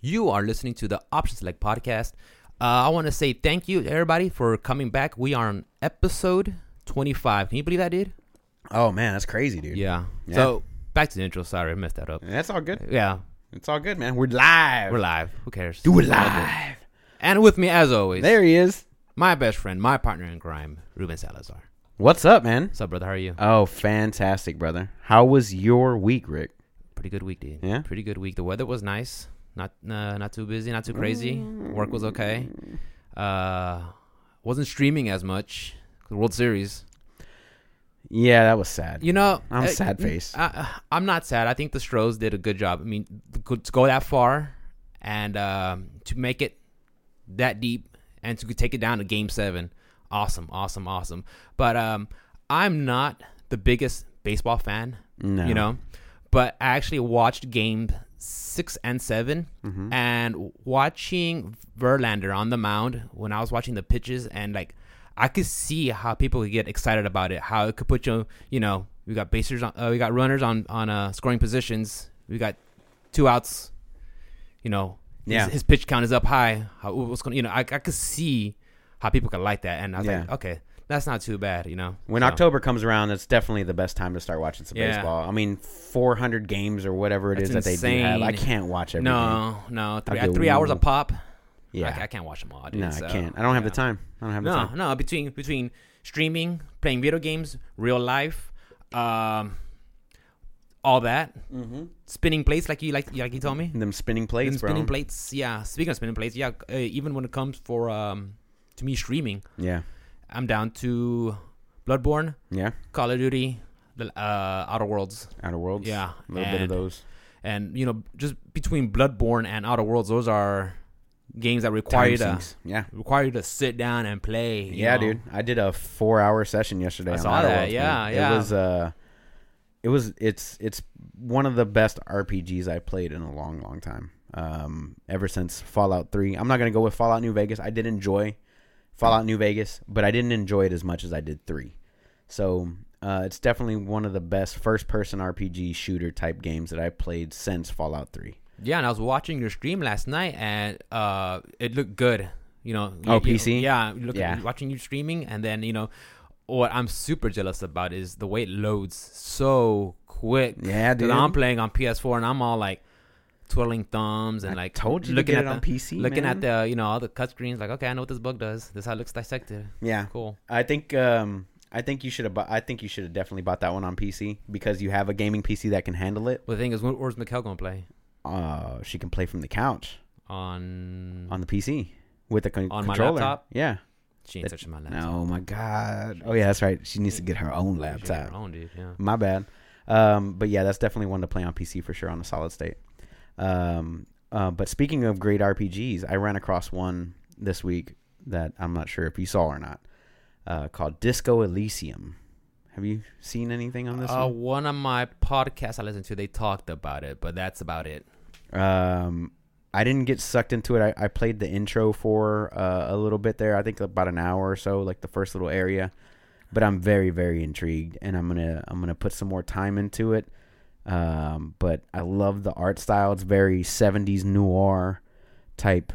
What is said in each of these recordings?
You are listening to the Option Select podcast. Uh, I want to say thank you everybody for coming back. We are on episode 25. Can you believe that, dude? Oh man, that's crazy, dude. Yeah. Yeah. So back to the intro. Sorry, I messed that up. That's all good. Yeah, It's all good, man. We're live. we're live. Who cares? Do it It's all good. live. And with me, as always, There he is. my best friend, my partner in crime, Ruben Salazar. What's up, man? What's up, brother? How are you? Oh, fantastic, brother. How was your week, Rick? Pretty good week, dude. Yeah? Pretty good week. The weather was nice. Not uh, not too busy, not too crazy. Work was okay. Uh, wasn't streaming as much. The World Series. Yeah, that was sad. You know, I'm uh, sad face. I, I'm not sad. I think the Stros did a good job. I mean, to to go that far and um, to make it that deep and to take it down to Game Seven, awesome, awesome, awesome. But um, I'm not the biggest baseball fan, No. you know, but I actually watched Game Six and 7 Mm-hmm. and watching Verlander on the mound when I was watching the pitches and like I could see how people could get excited about it. How it could put you, you know, we got basers on, uh, we got runners on on uh, scoring positions. We got two outs. You know, his, Yeah. his pitch count is up high. How, what's going? You know, I, I could see how people could like that, and I was like, okay, that's not too bad. You know, When So, October comes around, that's definitely the best time to start watching some Yeah. baseball. I mean, 400 games or whatever it That's is that they do have. I can't watch every game. No, no, three, three hours a pop. Yeah. I, I can't watch them all. Dude, no, so, I can't. I don't have the time. I don't have the No, time. no. Between between streaming, playing video games, real life, um, all that, Mm-hmm. spinning plates like you like like you told me. Them spinning plates, Them bro. spinning plates, yeah. Speaking of spinning plates, yeah. Uh, even when it comes for um, to me streaming, Yeah. I'm down to Bloodborne, Yeah. Call of Duty, the uh, Outer Worlds, Outer Worlds. yeah, A little bit of those. and you know just between Bloodborne and Outer Worlds, those are games that require you to sinks. Yeah. require you to sit down and play. you Yeah, know? dude. I did a four-hour session yesterday. I on saw Outer that, Worlds, yeah, man. yeah. It was. Uh, it was. It's. It's one of the best RPGs I played in a long, long time. Um, ever since Fallout Three. I'm not gonna go with Fallout New Vegas. I did enjoy Fallout New Vegas, but I didn't enjoy it as much as I did Three. So. Uh, it's definitely one of the best first-person RPG shooter type games that I played since Fallout Three. Yeah, and I was watching your stream last night, and uh, it looked good. You know, Oh, you- PC? yeah, look Yeah. watching you streaming, and then you know, what I'm super jealous about is the way it loads so quick. Yeah, dude. I'm playing on PS4, and I'm all like twiddling thumbs and I like told you to looking get at it on the, PC, looking man. at the you know all the cut screens. Like, okay, I know what this bug does. This is how it looks dissected. Yeah, Cool. I think um I think you should have I think you should have definitely bought that one on PC because you have a gaming PC that can handle it. Well, the thing is, where- where's Mikkel gonna play Uh she can play from the couch on? on the PC with the con- On my controller. laptop? Yeah. she ain't touching my laptop. Oh my god. Oh yeah, that's right. She needs to get her own laptop. her own, dude. Yeah. My bad. Um but yeah, that's definitely one to play on PC for sure on a solid state. Um uh, but speaking of great RPGs, I ran across one this week that I'm not sure if you saw or not. Uh, called Disco Elysium. Have you seen anything on this Uh, one? one of my podcasts I listened to, they talked about it, but that's about it. Um, I didn't get sucked into it. I, I played the intro for uh, a little bit there. I think about an hour or so, like the first little area. But I'm very, very intrigued, and I'm gonna I'm gonna put some more time into it. Um, but I love the art style. It's very 70s noir type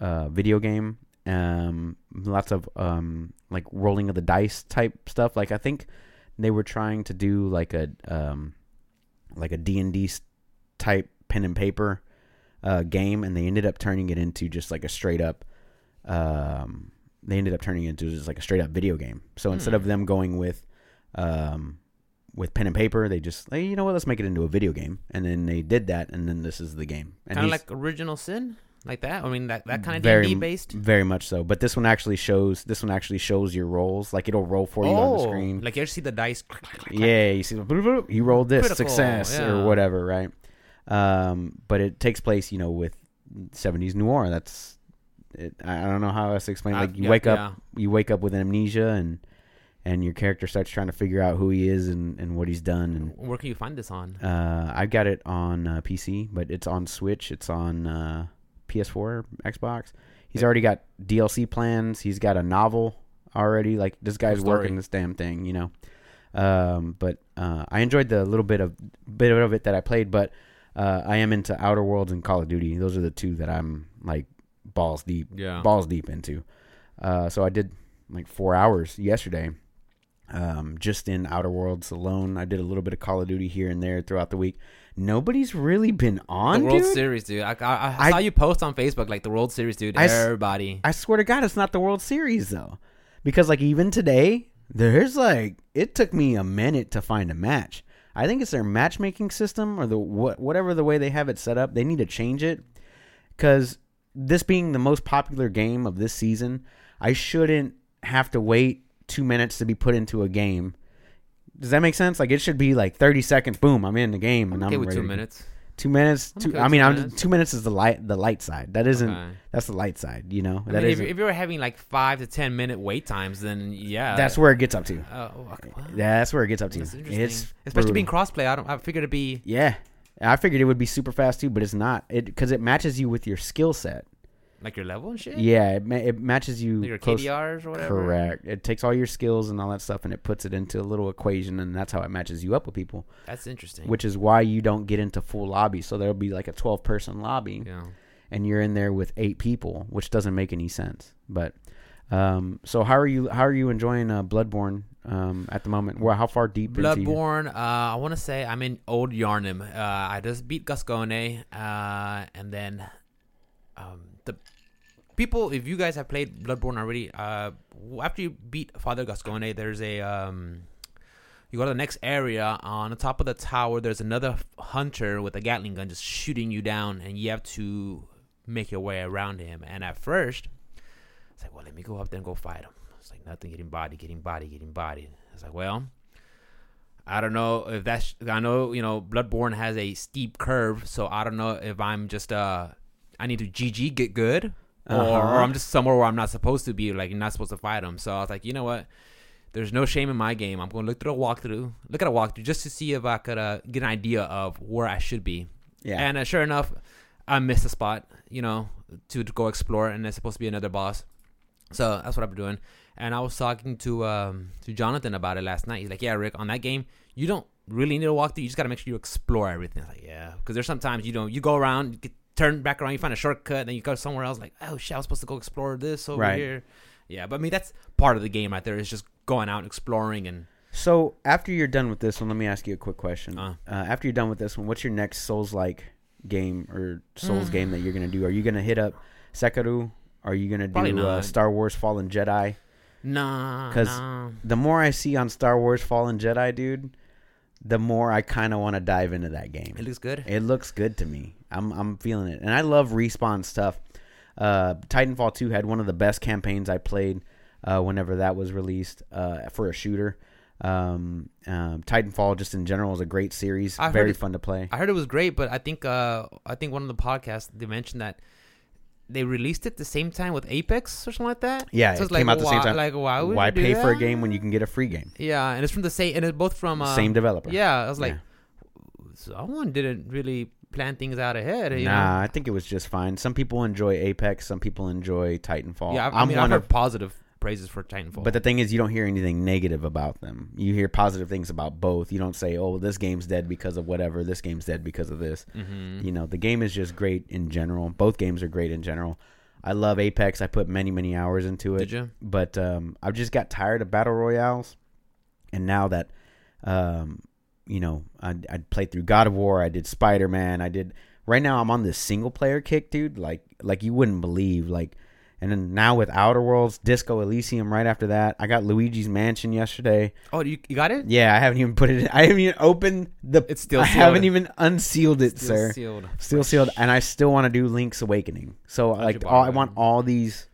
uh, video game. Um, lots of um, like rolling of the dice type stuff. Like I think they were trying to do like a um, like a D and D type pen and paper uh, game, and they ended up turning it into just like a straight up. Um, they ended up turning it into just like a straight up video game. So instead of them going with, um, with pen and paper, they just hey, you know what? Let's make it into a video game, and then they did that, and then this is the game. Kind of like Original Sin, like that. I mean, that, that kind of Very- D&D based. very much so. But this one actually shows. This one actually shows your rolls. Like it'll roll for you on the screen. Oh, like you ever see the dice? Yeah, you see, you rolled this Critical, success yeah. or whatever, right? Um, but it takes place, you know, with '70s noir. That's it, I don't know how else to explain. Uh, Like you yeah, wake up, yeah. you wake up with amnesia, and and your character starts trying to figure out who he is and, and what he's done. And Where can you find this on? Uh, I got it on uh, PC, but it's on Switch. It's on uh, PS4, Xbox. He's already got DLC plans. He's got a novel already. Like this guy's working this damn thing, you know. Um, but uh, I enjoyed the little bit of bit of it that I played. But Uh, I am into Outer Worlds and Call of Duty. Those are the two that I'm like balls deep, Yeah. balls deep into. Uh, so I did like four hours yesterday, um, just in Outer Worlds alone. I did a little bit of Call of Duty here and there throughout the week. Nobody's really been on, the World dude. Series, dude. I, I, I, I- saw you post on Facebook like the World Series, dude. I Everybody. I swear to God, it's not the World Series though, because like even today, there's like it took me a minute to find a match. I think it's their matchmaking system or the what whatever the way they have it set up. They need to change it because this being the most popular game of this season, I shouldn't have to wait two minutes to be put into a game. Does that make sense? Like it should be like thirty seconds. Boom, I'm in the game, I'm and okay I'm with ready two minutes. Two minutes. I'm Two, okay I mean, two I'm, minutes. two minutes is the light the light side. That isn't. Okay. That's the light side. You know. I That mean, if, if you're having like five to ten minute wait times, then yeah, that's where it gets up to. Uh, okay, Yeah, that's where it gets up to. that's interesting. It's Especially being crossplay. I don't. I figured it'd be yeah. I figured it would be super fast too, but it's not. It because it matches you with your skill set. Like your level and shit. Yeah, it, ma- it matches you. Like your close- KDRs or whatever. Correct. It takes all your skills and all that stuff, and it puts it into a little equation, and that's how it matches you up with people. That's interesting. Which is why you don't get into full lobby. So there'll be like a twelve person lobby, yeah. and you're in there with eight people, which doesn't make any sense. But um, so how are you? How are you enjoying uh, Bloodborne um, at the moment? Well, how far deep? Bloodborne. Uh, I want to say I'm in Old Yharnam. Uh, I just beat Gascoigne, uh, and then um, the people. If you guys have played Bloodborne already, uh, after you beat Father Gascoigne, there's a um, you go to the next area. On the top of the tower, there's another hunter with a Gatling gun just shooting you down, and you have to make your way around him. And at first, it's like, well, let me go up there and go fight him. It's like nothing, getting body, getting body, getting body. It's like, well, I don't know if that's. I know you know Bloodborne has a steep curve, so I don't know if I'm just uh, I need to GG get good, or, Uh-huh. or I'm just somewhere where I'm not supposed to be. Like you're not supposed to fight him. So I was like, you know what? There's no shame in my game. I'm going to look through a walkthrough, look at a walkthrough just to see if I could uh, get an idea of where I should be. Yeah. And uh, sure enough, I missed a spot, you know, to, to go explore, and there's supposed to be another boss. So that's what I'm doing. And I was talking to um, to Jonathan about it last night. He's like, "Yeah, Rick, on that game, you don't really need to walk through. You just got to make sure you explore everything." I was like, "Yeah," because there's sometimes you don't. You go around, you get, turn back around, you find a shortcut, and then you go somewhere else. Like, oh shit, I was supposed to go explore this over Right. here. Yeah, but I mean that's part of the game right there. Is just going out and exploring and So after you're done with this one, let me ask you a quick question. Uh. Uh, after you're done with this one, what's your next Souls like game or Souls Mm. game that you're gonna do? Are you gonna hit up Sekiro? Are you gonna Probably do uh. Star Wars Fallen Jedi? nah, 'Cause- nah. The more I see on Star Wars Fallen Jedi, dude, the more I kind of want to dive into that game. it looks good. It looks good to me. I'm I'm feeling it, and I love respawn stuff. Uh, Titanfall 2 had one of the best campaigns I played uh, whenever that was released uh, for a shooter. Um, um, Titanfall, just in general, is a great series. I Very it- fun to play. I heard it was great, but I think uh, I think one of the podcasts they mentioned that they released it the same time with Apex or something like that. Yeah, so it it's like, came out the same time. Like, why would Why pay for a game when you can get a free game? Yeah, and it's from the same, and it's both from uh, Same developer. Yeah, I was like, Yeah. someone didn't really plan things out ahead. Nah, know? I think it was just fine. Some people enjoy Apex. Some people enjoy Titanfall. yeah. I, I I'm mean, I've heard of. positive praises for Titanfall. But the thing is, you don't hear anything negative about them. You hear positive things about both. You don't say, "Oh, this game's dead because of whatever. This game's dead because of this." hmm You know, the game is just great in general. Both games are great in general. I love Apex. I put many, many hours into it. did you? But um, I've just got tired of battle royales, and now that, um, you know, I I played through God of War. I did Spider Man. I did. Right now, I'm on this single player kick, dude. Like like you wouldn't believe. Like, and then now with Outer Worlds, Disco Elysium. Right after that, I got Luigi's Mansion yesterday. Oh, you, you got it? Yeah, I haven't even put it. In, I haven't even opened the. It's still I haven't even unsealed it, Still sir sealed. still sealed and i still want to do link's awakening so like all, i want all these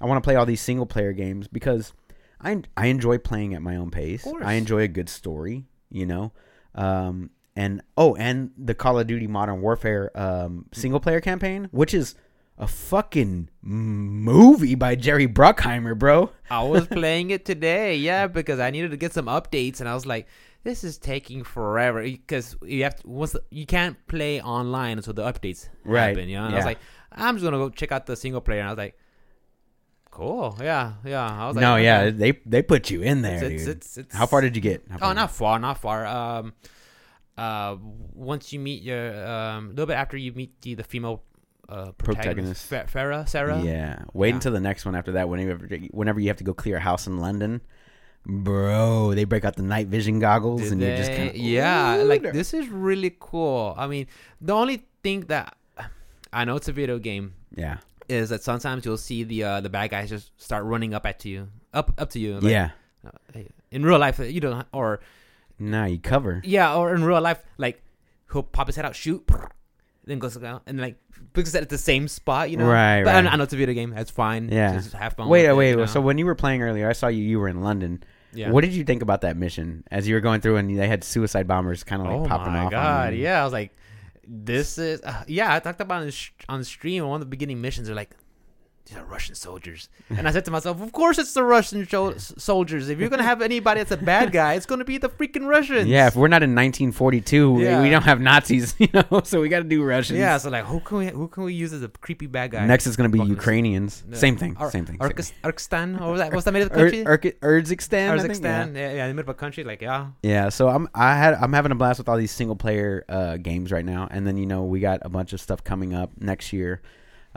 i want to play all these single player games because i i enjoy playing at my own pace course. i enjoy a good story you know um and oh and the call of duty modern warfare um single player campaign which is a fucking movie by jerry bruckheimer bro I was playing it today, yeah, because I needed to get some updates, and I was like, "This is taking forever." Because you have to, once the, you can't play online until the updates Right, happen. You know, and I was like, "I'm just gonna go check out the single player," and I was like, "Cool, yeah, yeah." I was like, no yeah okay. they they put you in there It's- dude. it's- it's- how far did you get Oh, not far, not far. Um, uh, once you meet your um, a little bit after you meet the the female uh, Protagonist. protagonist, Farah, Sarah. Yeah. Wait Yeah. until the next one after that. Whenever whenever you have to go clear a house in London, bro, they break out the night vision goggles Did and you're just they? kind of yeah, like this is really cool. I mean, the only thing that I know it's a video game Yeah. Is that sometimes you'll see the uh, the bad guys just start running up at you, up up to you. like, yeah. uh, in real life, you don't, or Nah, you cover. yeah, or in real life, like he'll pop his head out, shoot, then goes down, and like because it's at the same spot, you know. Right, But I, right. I know it's a video game. That's fine. Yeah. Just have fun. Wait, it, wait. you know? So when you were playing earlier, I saw you. You were in London. yeah. What did you think about that mission as you were going through and they had suicide bombers kind of like oh popping my off? on god! you? Yeah, I was like, this is uh, yeah. I talked about on sh- on stream. One of the beginning missions they're like. These are Russian soldiers, and I said to myself, "Of course, it's the Russian soldiers. If you're gonna have anybody that's a bad guy, it's gonna be the freaking Russians." Yeah, if we're not in 1942, we- Yeah. we don't have Nazis, you know, so we got to do Russians. yeah. So like, who can we who can we use as a creepy bad guy? Next is going to be Ukrainians. Same thing. Ar- same thing. Arkis- or was that? What's that made of country? Ur- Ur- Urzikstan. Think, Yeah. yeah, in the middle of a country. Like, yeah. Yeah, so I'm I had I'm having a blast with all these single player uh, games right now, and then you know we got a bunch of stuff coming up next year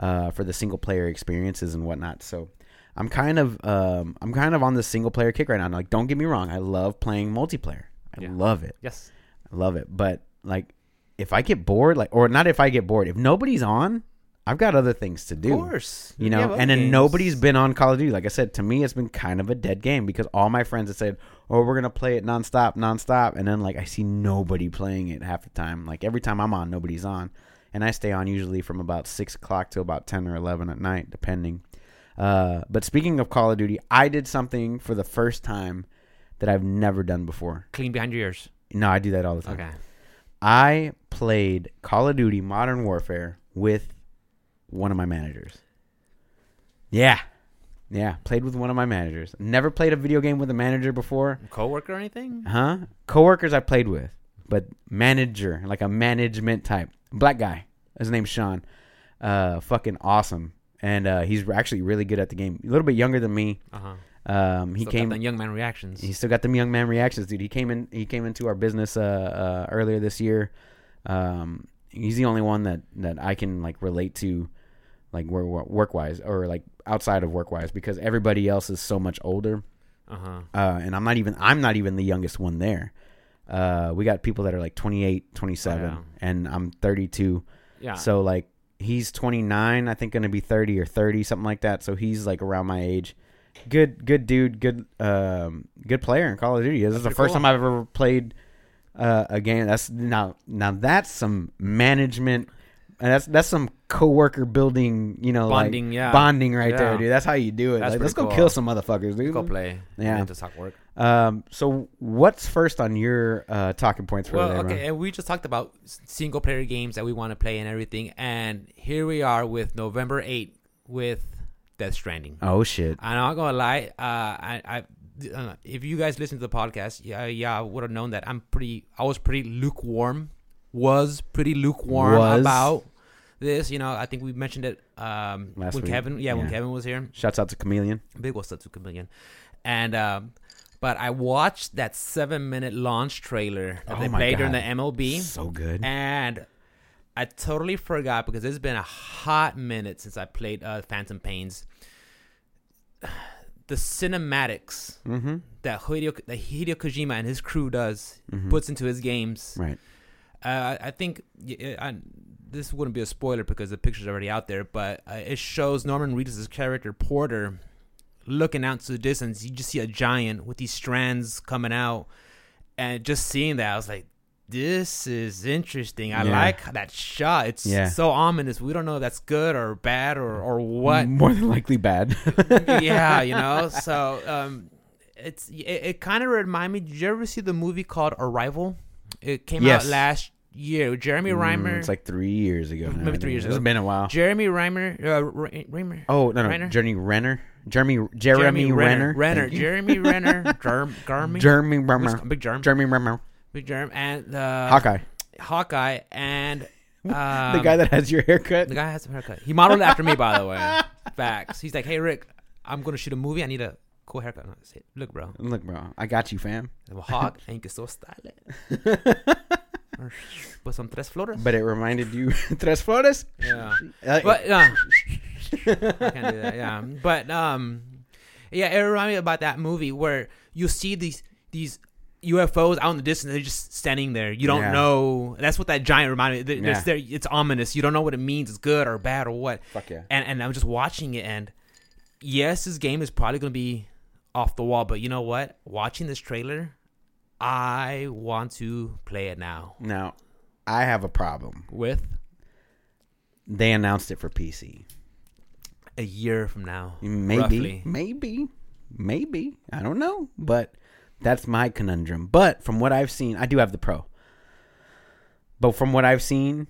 uh, for the single player experiences and whatnot. So I'm kind of um, I'm kind of on the single player kick right now. Like, don't get me wrong, I love playing multiplayer. I Yeah. love it, Yes. I love it. But like, if I get bored, like, or not if I get bored, if nobody's on, I've got other things to do. Of course. You know, and then games. nobody's been on Call of Duty. Like I said, to me, it's been kind of a dead game because all my friends have said, "Oh, we're gonna play it nonstop, nonstop," and then like I see nobody playing it half the time. Like every time I'm on, nobody's on, and I stay on usually from about six o'clock to about ten or eleven at night, depending. Uh, but speaking of Call of Duty, I did something for the first time that I've never done before. Clean behind your ears. No, I do that all the time. Okay. I played Call of Duty Modern Warfare with one of my managers. Yeah. Yeah, played with one of my managers. Never played a video game with a manager before. Coworker or anything? Huh? Coworkers I played with, but manager, like a management type. Black guy. His name's Sean. Uh fucking awesome. And uh, he's actually really good at the game. A little bit younger than me. Uh huh. Um, he He came came. Young man reactions. He still got them young man reactions, dude. He came in. He came into our business uh, uh, earlier this year. Um, he's the only one that that I can like relate to, like work wise or like outside of work wise, because everybody else is so much older. Uh huh. Uh, and I'm not even. I'm not even the youngest one there. Uh, we got people that are like 28, 27, Oh, yeah. and I'm 32. Yeah. So like he's 29, I think going to be 30 or 30, something like that. So he's like around my age. Good, good dude. Good, um, good player in Call of Duty. This is the first cool. time I've ever played uh, a game. That's now, now that's some management. And that's that's some coworker building. You know, Bonding, like yeah. bonding right there, dude. That's how you do it. Like, let's go kill some motherfuckers, dude. Go play. Yeah. Just talk work. Um, so what's first on your uh, talking points for Well, today, okay, and we just talked about single player games that we want to play and everything, and here we are with November 8th with Death Stranding. Oh shit. I'm not gonna lie, uh, I, I, uh, if you guys listen to the podcast, yeah, yeah, I would have known that I'm pretty, I was pretty lukewarm, was pretty lukewarm Was. about this. You know, I think we mentioned it um, Last when week, Kevin, yeah, when yeah. Kevin was here. Shouts out to Chameleon. Big was to Chameleon, And um but I watched that seven minute launch trailer that Oh they my played during the God. MLB. So good. And I totally forgot because it's been a hot minute since I played uh, Phantom Pains. The cinematics Mm-hmm. that Hideo, that Hideo Kojima and his crew does Mhm. puts into his games. Right. Uh, I think y- I, this wouldn't be a spoiler because the picture's already out there, but uh, it shows Norman Reedus' character Porter looking out to the distance. You just see a giant with these strands coming out, and just seeing that, I was like, "This is interesting. I Yeah. like that shot. It's Yeah. so ominous. We don't know if that's good or bad or or what." More than likely bad. yeah, you know. So um, it's it, it kind of reminded me. Did you ever see the movie called Arrival? It came Yes. out last year. Jeremy Mm, Reimer. it's like three years ago. now, Maybe three think. years It's ago. been a while. Jeremy Reimer. Uh, Reimer. Oh no, no, Renner? Jeremy Renner, Jeremy Jeremy, Renner, Renner. Thank. Jeremy Renner. Germ. Garmy. Jeremy Renner, Big Germ. Jeremy Renner, Big Germ. And uh, Hawkeye, Hawkeye. And um, the guy that has your haircut. The guy has some haircut. He modeled after me, by the way. Facts. He's like, hey Rick, I'm gonna shoot a movie. I need a cool haircut. And Look, bro, Look, bro, I got you, fam. I'm a hawk, and you can still style it. Put some tres flores. But it reminded you tres flores. yeah. Uh, But uh, I can't do that. Yeah, but um, yeah, it reminded me about that movie where you see these these UFOs out in the distance. They're just standing there. You don't Yeah. know. That's what that giant reminded me. It's, Yeah. there, it's ominous. You don't know what it means. It's good or bad or what. fuck yeah. And and I'm just watching it, and yes, this game is probably gonna be off the wall. But you know what? Watching this trailer, I want to play it now. Now, I have a problem. With They announced it for PC. a year from now, Maybe, roughly. maybe, maybe. I don't know, but that's my conundrum. But from what I've seen, I do have the Pro. But from what I've seen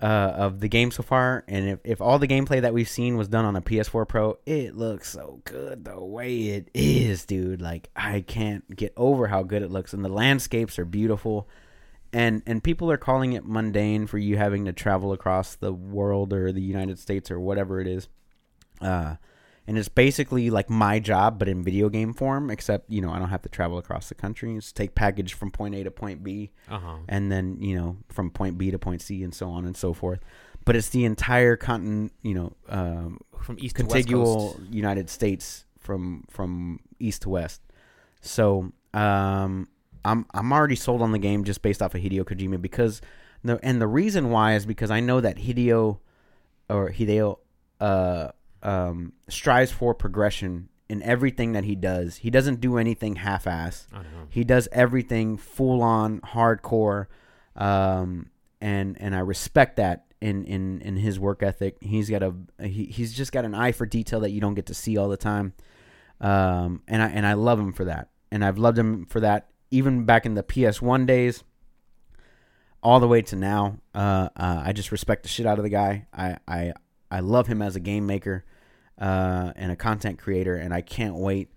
uh, of the game so far, and if, if all the gameplay that we've seen was done on a PS4 Pro, it looks so good the way it is, dude. Like I can't get over how good it looks, and the landscapes are beautiful. And and people are calling it mundane for you having to travel across the world or the United States or whatever it is. Uh, and it's basically like my job, but in video game form. Except you know I don't have to travel across the country. Just take package from point A to point B, Uh huh. and then you know from point B to point C, and so on and so forth. But it's the entire continent, you know, um, From east to west contiguous. United States from from east to west. So um, I'm I'm already sold on the game just based off of Hideo Kojima because the and the reason why is because I know that Hideo or Hideo uh, um, strives for progression in everything that he does. He doesn't do anything don't know. He does everything full on hardcore, um, and and I respect that in in in his work ethic. He's got a he, he's just got an eye for detail that you don't get to see all the time, um, and I and I love him for that. And I've loved him for that even back in the PS1 days, all the way to now. Uh, uh, I just respect the shit out of the guy. I I I love him as a game maker, uh, and a content creator, and I can't wait.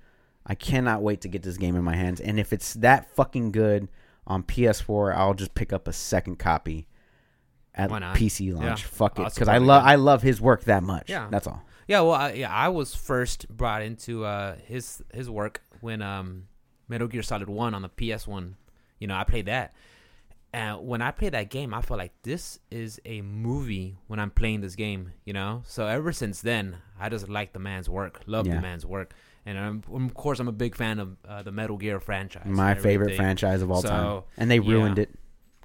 I cannot wait to get this game in my hands. And if it's that fucking good on PS4, I'll just pick up a second copy at PC launch. Yeah. Fuck it, because I love. I love his work that much. Yeah. that's all. Yeah, well, I, yeah, I was first brought into uh, his his work when um, Metal Gear Solid One on the PS One. You know, I played that, and when I play that game, I felt like this is a movie when I'm playing this game. You know, so ever since then, I just like the man's work, love Yeah. the man's work, and I'm, of course, I'm a big fan of uh, the Metal Gear franchise. My favorite franchise of all So, time, and they ruined yeah. it.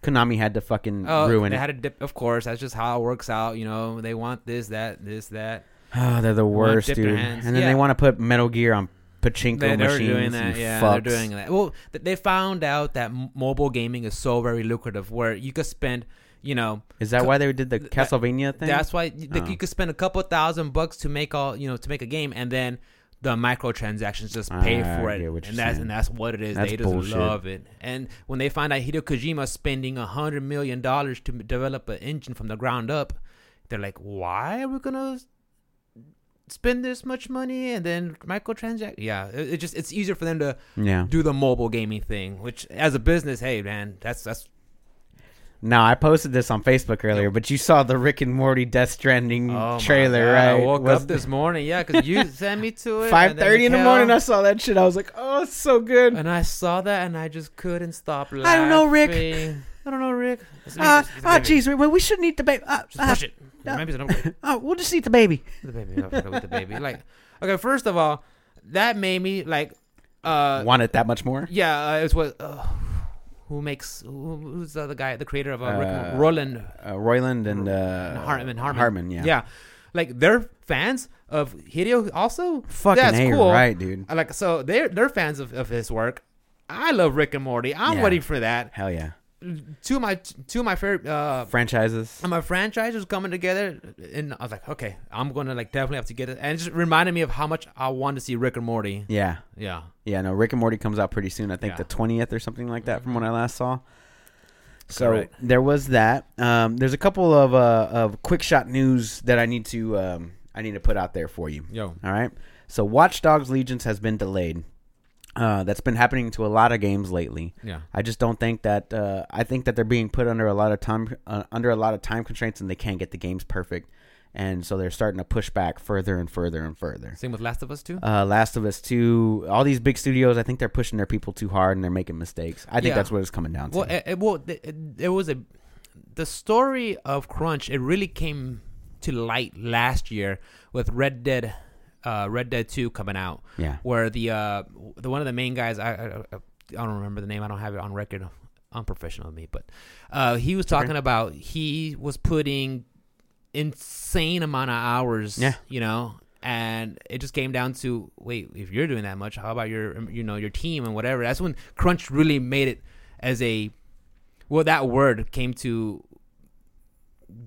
Konami had to fucking Oh, ruin they it. had to dip. Of course, that's just how it works out. You know, they want this, that, this, that. Oh, they're the worst, dude. And then Yeah. they want to put Metal Gear on pachinko They, they're machines. doing that, yeah. fucks. They're doing that. Well, th- they found out that m- mobile gaming is so very lucrative, where you could spend, you know, Is that Co- why they did the that- Castlevania thing? that's why Oh. you could spend a couple thousand bucks to make all, you know, to make a game, and then the microtransactions just pay ah, I for it, get what you're and that's saying. and that's what it is. That's they just bullshit. love it. And when they find out Hideo Kojima spending a hundred million dollars to develop an engine from the ground up, they're like, "Why are we gonna?" Spend this much money and then microtransact yeah it, it just it's easier for them to yeah. do the mobile gaming thing, which as a business, hey man, that's that's Now I posted this on Facebook earlier, but you saw the Rick and Morty Death Stranding oh trailer, right? I woke Was- up this morning, yeah, because you sent me to it. Five thirty in the morning. I saw that shit. I was like, "Oh, it's so good." and I saw that, and I just couldn't stop laughing. I don't know, Rick. I don't know, Rick. Ah, a ah, jeez, we, we shouldn't eat the baby. Ah, Just ah, push it. Ah. Maybe it's an upgrade. ah, we'll just eat the baby. the baby, I'll with the baby. Like, okay, first of all, that made me like, uh, Want it that much more? yeah, uh, it's what. Uh, who makes who, who's the other guy, the creator of uh, Rick and- Uh, Roland Uh, Roiland and uh, Hartman, Hartman. Hartman, yeah. yeah. Like they're fans of Hideo also. Fucking That's A, cool. right, dude. Like so they're they're fans of, of his work. I love Rick and Morty. I'm Yeah. waiting for that. Hell yeah. Two of my two of my favorite uh Franchises. my franchises coming together and I was like, okay, I'm gonna like definitely have to get it. And it just reminded me of how much I want to see Rick and Morty. Yeah. Yeah. Yeah, no, Rick and Morty comes out pretty soon. I think Yeah. the 20th or something like that from when I last saw. So Correct. there was that. Um, there's a couple of uh, of quick shot news that I need to um, I need to put out there for you. Yo. All right. So Watch Dogs Legions has been delayed. Uh, that's been happening to a lot of games lately. Yeah. I just don't think that. Uh, I think that they're being put under a lot of time uh, under a lot of time constraints, and they can't get the games perfect. and so they're starting to push back further and further and further. Same with Last of Us too. Uh, Last of Us Two, all these big studios, I think they're pushing their people too hard and they're making mistakes. I think Yeah. that's what it's coming down to. Well, it, it, well, it, it, it was a the story of Crunch. It really came to light last year with Red Dead, uh, Red Dead Two coming out, yeah, where the uh, the one of the main guys, I, I I don't remember the name. I don't have it on record. Unprofessional of me, but uh, he was okay. talking about he was putting insane amount of hours. Yeah. you know. And it just came down to wait, if you're doing that much, how about your you know your team and whatever? That's when Crunch really made it as a well that word came to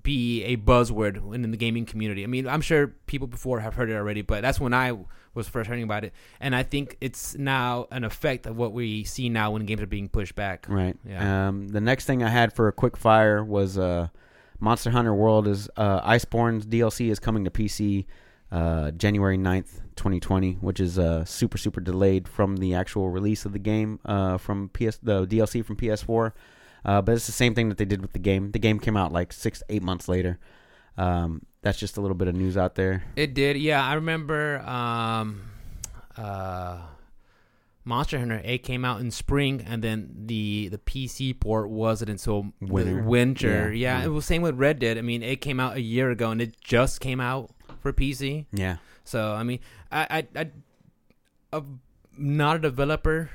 be a buzzword in the gaming community. I mean, I'm sure people before have heard it already, but that's when I was first hearing about it, and I think it's now an effect of what we see now when games are being pushed back. right. Yeah. Um, the next thing I had for a quick fire was uh, Monster Hunter World is uh, Iceborne's DLC is coming to PC uh, January 9th, 2020, which is uh, super super delayed from the actual release of the game uh, from PS the DLC from PS4. Uh, but it's the same thing that they did with the game. The game came out like six, eight months later. Um, that's just a little bit of news out there. It did, yeah. I remember um, uh, Monster Hunter A came out in spring, and then the the PC port wasn't until Winter. winter. Yeah, Yeah, yeah. it was same with Red Dead. I mean, it came out a year ago, and it just came out for PC. Yeah. So I mean, I I, I I'm not a developer,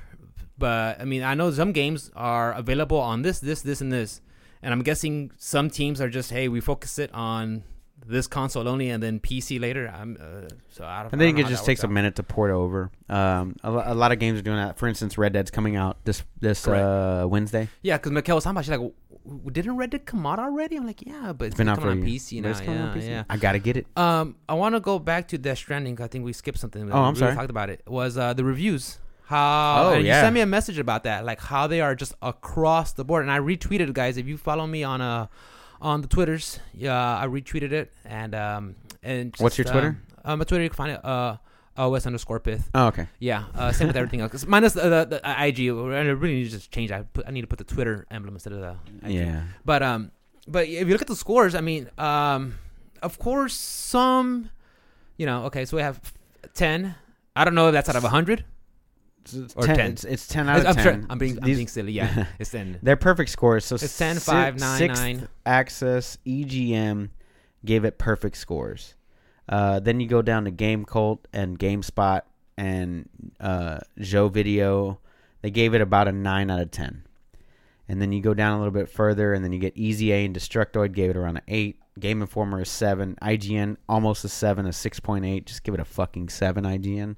but I mean I know some games are available on this, this, this, and this, and I'm guessing some teams are just hey we focus it on this console only and then PC later. I'm uh, so I don't. I I think don't it just takes a minute to port over. Um, a, a lot of games are doing that. For instance, Red Dead's coming out this this uh, Wednesday. Yeah, because Mikkel was talking about she's like, "W- didn't Red Dead come out already? I'm like, yeah, but it's been been out for on. PC now. it's coming Yeah, on PC. yeah. I gotta get it. Um, I want to go back to Death Stranding. I think we skipped something. Oh, I'm we sorry. Talked about it. Was uh, the reviews? How? Oh, and yeah. You sent me a message about that, like how they are just across the board. And I retweeted, guys. If you follow me on uh on the twitters, yeah, I retweeted it. And um and What's your Twitter? Um, uh, my Twitter, you can find it. Uh, os underscore pith. Oh, okay. Yeah, uh, same with everything else. Minus the, the, the IG. I really need to just change. I put, I need to put the Twitter emblem instead of the. IG. Yeah. But um, but if you look at the scores, I mean, um, of course, some, you know, okay, so we have ten. I don't know if that's out of hundred. It's, Or 10, 10. It's, it's ten out of I'm, ten. sure, I'm being I'm These- being silly. Yeah, it's ten. They're perfect scores. So It's 10, 5, 9, sixth 9. Access EGM gave it perfect scores. Uh, then you go down to Game Cult and GameSpot and uh, Jeuxvideo. They gave it about a nine out of ten. And then you go down a little bit further, and then you get Easy A and Destructoid gave it around an eight. Game Informer is seven. IGN almost a seven, a six point eight. Just give it a fucking seven. IGN.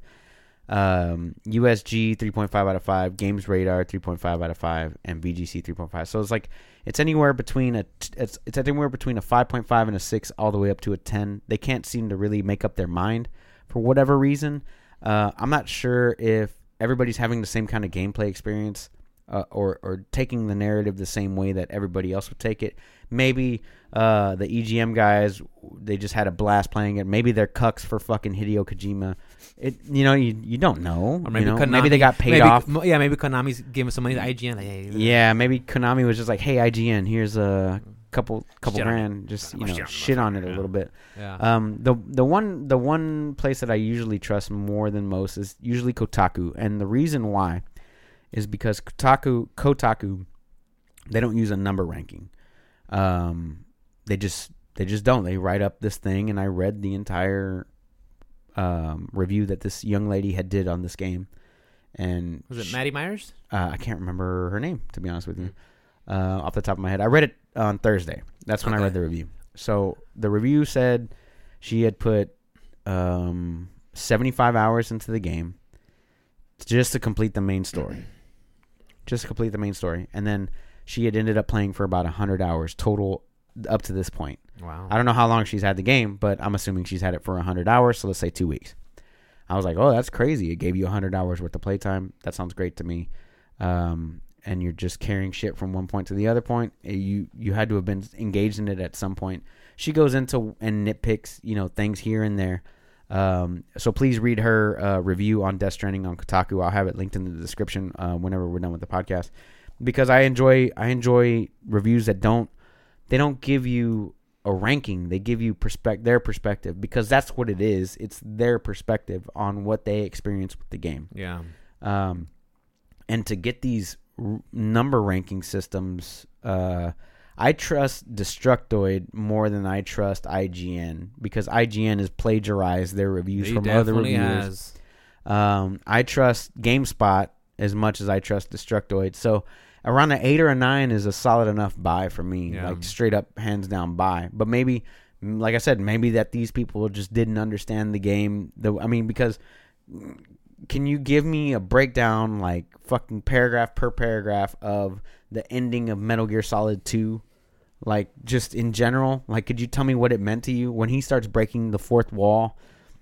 Um, USG 3.5 out of 5, Games Radar 3.5 out of 5, and VGC 3.5. So it's like it's anywhere between a it's it's anywhere between a 5.5 and a 6 all the way up to a 10. They can't seem to really make up their mind for whatever reason. Uh, I'm not sure if everybody's having the same kind of gameplay experience uh, or or taking the narrative the same way that everybody else would take it. Maybe uh, the EGM guys they just had a blast playing it. Maybe they're cucks for fucking Hideo Kojima. It you know you you don't know. Or maybe you know? Konami, maybe they got paid maybe, off. Yeah, maybe Konami's giving some money to IGN. Like, hey, Yeah, maybe Konami was just like, "Hey, IGN, here's a couple couple Shit grand, just you Shit know, on shit on it a little bit." yeah. Um, the the one the one place that I usually trust more than most is usually Kotaku, and the reason why is because Kotaku Kotaku they don't use a number ranking. Um, they just they just don't. They write up this thing, and I read the entire um, review that this young lady had did on this game, and Was it she- Maddie Myers? uh, I can't remember her name to be honest with you, uh, off the top of my head. I read it on Thursday. That's when I read the review. So the review said she had put um, 75 hours into the game just to complete the main story, just to complete the main story, and then she had ended up playing for about 100 hours total up to this point. Wow. I don't know how long she's had the game, but I'm assuming she's had it for 100 hours, so let's say two weeks. I was like, oh, that's crazy. It gave you 100 hours worth of playtime. That sounds great to me. Um, and you're just carrying shit from one point to the other point. Uh, You you had to have been engaged in it at some point. She goes into and nitpicks, you know, things here and there. Um, so please read her uh, review on Death Stranding on Kotaku. I'll have it linked in the description uh, whenever we're done with the podcast, because I enjoy I enjoy reviews that don't they don't give you a ranking. They give you perspective, their perspective, because that's what it is. It's their perspective on what they experience with the game. Yeah. Um, and to get these r- number ranking systems, uh, I trust Destructoid more than I trust IGN because IGN has plagiarized their reviews He from other reviews. Um, I trust GameSpot as much as I trust Destructoid. So around an eight or a nine is a solid enough buy for me, Yeah. like straight up, hands down buy. But maybe, mm, like I said, maybe that these people just didn't understand the game. The I mean, because mm, can you give me a breakdown, like fucking paragraph per paragraph of the ending of Metal Gear Solid Two? Like just in general, like could you tell me what it meant to you when he starts breaking the fourth wall?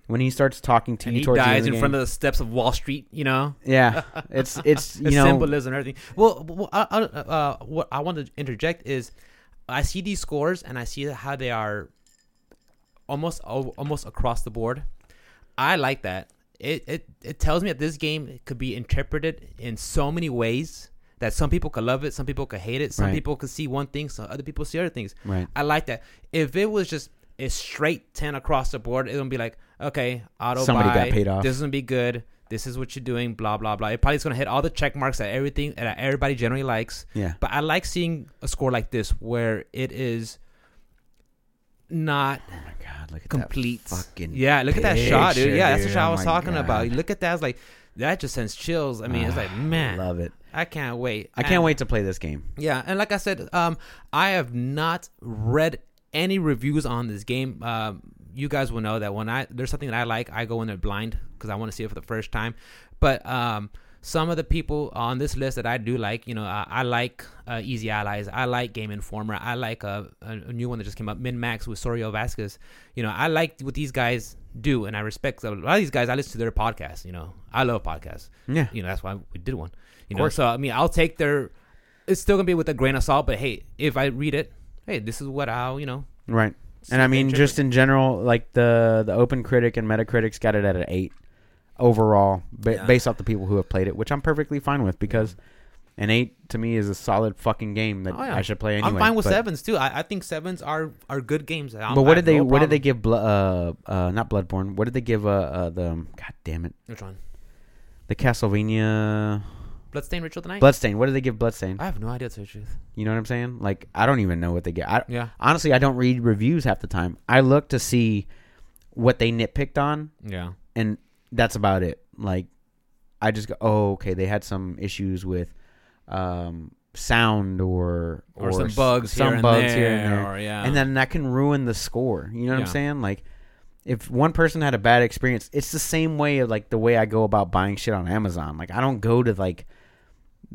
When he starts talking to And you he towards the end dies in front of the steps of Wall Street. You know. Yeah, it's it's you know symbolism and everything. Well, well, I, I, uh, what I want to interject is, I see these scores and I see how they are almost almost across the board. I like that. It it it tells me that this game could be interpreted in so many ways that some people could love it, some people could hate it, some Right. people could see one thing, some other people see other things. right. I like that. If it was just a straight ten across the board, it'll be like, okay, auto Somebody buy, got paid off. This is gonna be good. This is what you're doing. Blah blah blah. It probably is gonna hit all the check marks that everything that everybody generally likes. Yeah, But I like seeing a score like this where it is not Oh my god, look at complete. that fucking yeah, look at that shot, dude. picture, Yeah, that's the dude. shot I Oh was talking about. God. You look at that, I was like, that just sends chills. I mean, it's like, Ah, man, love it. I can't wait. I can't And- wait to play this game. yeah, and like I said, um, I have not read any reviews on this game. Um, you guys will know that when I there's something that I like, I go in there blind because I want to see it for the first time. But um, some of the people on this list that I do like, you know, I, I like uh, Easy Allies, I like Game Informer, I like a, a, a new one that just came up, Min Max with Sorio Vasquez. You know, I like what these guys do, and I respect a lot of these guys. I listen to their podcasts. You know, I love podcasts Yeah, you know that's why we did one you know so i mean i'll take their it's still gonna be with a grain of salt but hey if i read it hey this is what i'll you know right. And I mean, just in general, like the the Open Critic and Metacritic's got it at an eight overall, ba- Yeah. based off the people who have played it, which I'm perfectly fine with because an eight to me is a solid fucking game that Oh, yeah. I should play anyway. i'm fine with but, sevens too I, I think sevens are are good games I'm- But what did they no what did they give? Blo- uh, uh, not Bloodborne. What did they give? Uh, uh the God damn it, which one the Castlevania bloodstained ritual tonight Bloodstain. What do they give Bloodstain? i have no idea to the truth You know what I'm saying? Like I don't even know what they get. I, yeah honestly, I don't read reviews half the time. I look to see what they nitpicked on, yeah and that's about it. Like I just go, oh, okay, they had some issues with um, sound or or, some bugs some here and bugs there, here and there, or yeah and then that can ruin the score. You know what Yeah. I'm saying? Like if one person had a bad experience, it's the same way of like the way I go about buying shit on Amazon. Like I don't go to like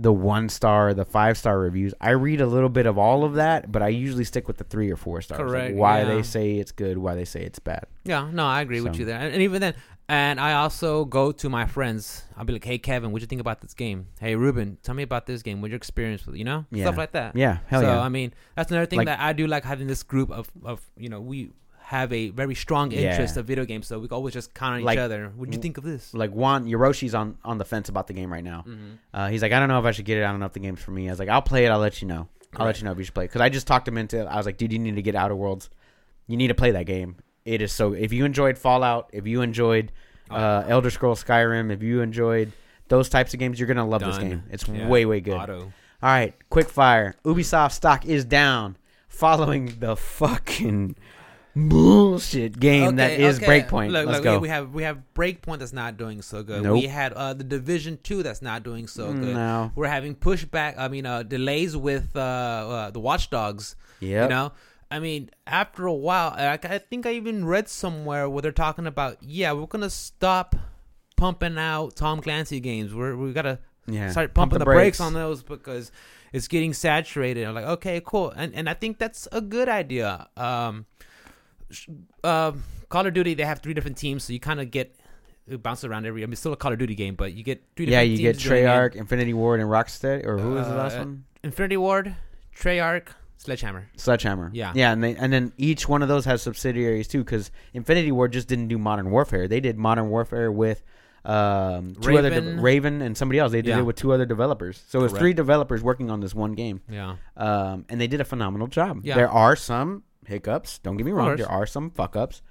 the one star, the five star reviews. I read a little bit of all of that, but I usually stick with the three or four stars. like, Correct, why yeah. they say it's good, why they say it's bad. Yeah, no, I agree with you there. And, and even then, and I also go to my friends. I'll be like, "Hey, Kevin, what'd you think about this game? Hey, Ruben, tell me about this game. What's your experience with it? You know, Yeah. stuff like that." Yeah, hell so yeah. I mean, that's another thing Like- that I do like having this group of of you know we have a very strong interest Yeah. of video games, so we always just count on Like- each other. What'd you think of this? like Juan Yoroshi's on on the fence about the game right now. Mm-hmm. Uh, he's like, I don't know if I should get it. I don't know if the game's for me. I was like, I'll play it. I'll let you know. I'll let you know if you should play it because I just talked him into it. I was like, dude, you need to get Outer Worlds. You need to play that game. It is so. If you enjoyed Fallout, if you enjoyed Oh, uh, Elder Scrolls Skyrim, if you enjoyed those types of games, you're gonna love this game. It's Yeah. way way good. Auto. All right, quick fire. Ubisoft stock is down following the fucking bullshit game that Okay, is okay. Breakpoint. Look, Let's look, go. We have we have Breakpoint that's not doing so good. Nope. We had uh, the Division Two that's not doing so good. No. We're having pushback. I mean, uh, delays with uh, uh, the Watchdogs. Yep. You know, I mean, after a while, I, I think I even read somewhere where they're talking about, yeah, we're gonna stop pumping out Tom Clancy games. We're we gotta Yeah. start Pump pumping the the, brakes. brakes. on those because it's getting saturated. I'm like, okay, cool, and and I think that's a good idea. Um, uh, Call of Duty, they have three different teams, so you kind of get it bounces around every. I mean, it's still a Call of Duty game, but you get three. Yeah, you get. Treyarch, Infinity Ward, and Rocksteady, or who was the last Uh, one? Infinity Ward, Treyarch, Sledgehammer. Sledgehammer. yeah. yeah, and they, and then each one of those has subsidiaries too, because Infinity Ward just didn't do Modern Warfare. They did Modern Warfare with um, two other de- Raven. Raven and somebody else. They did Yeah. it with two other developers. So it was Correct. three developers working on this one game, Yeah. um, and they did a phenomenal job. Yeah. There are some hiccups. Don't get me wrong. There are some fuck ups,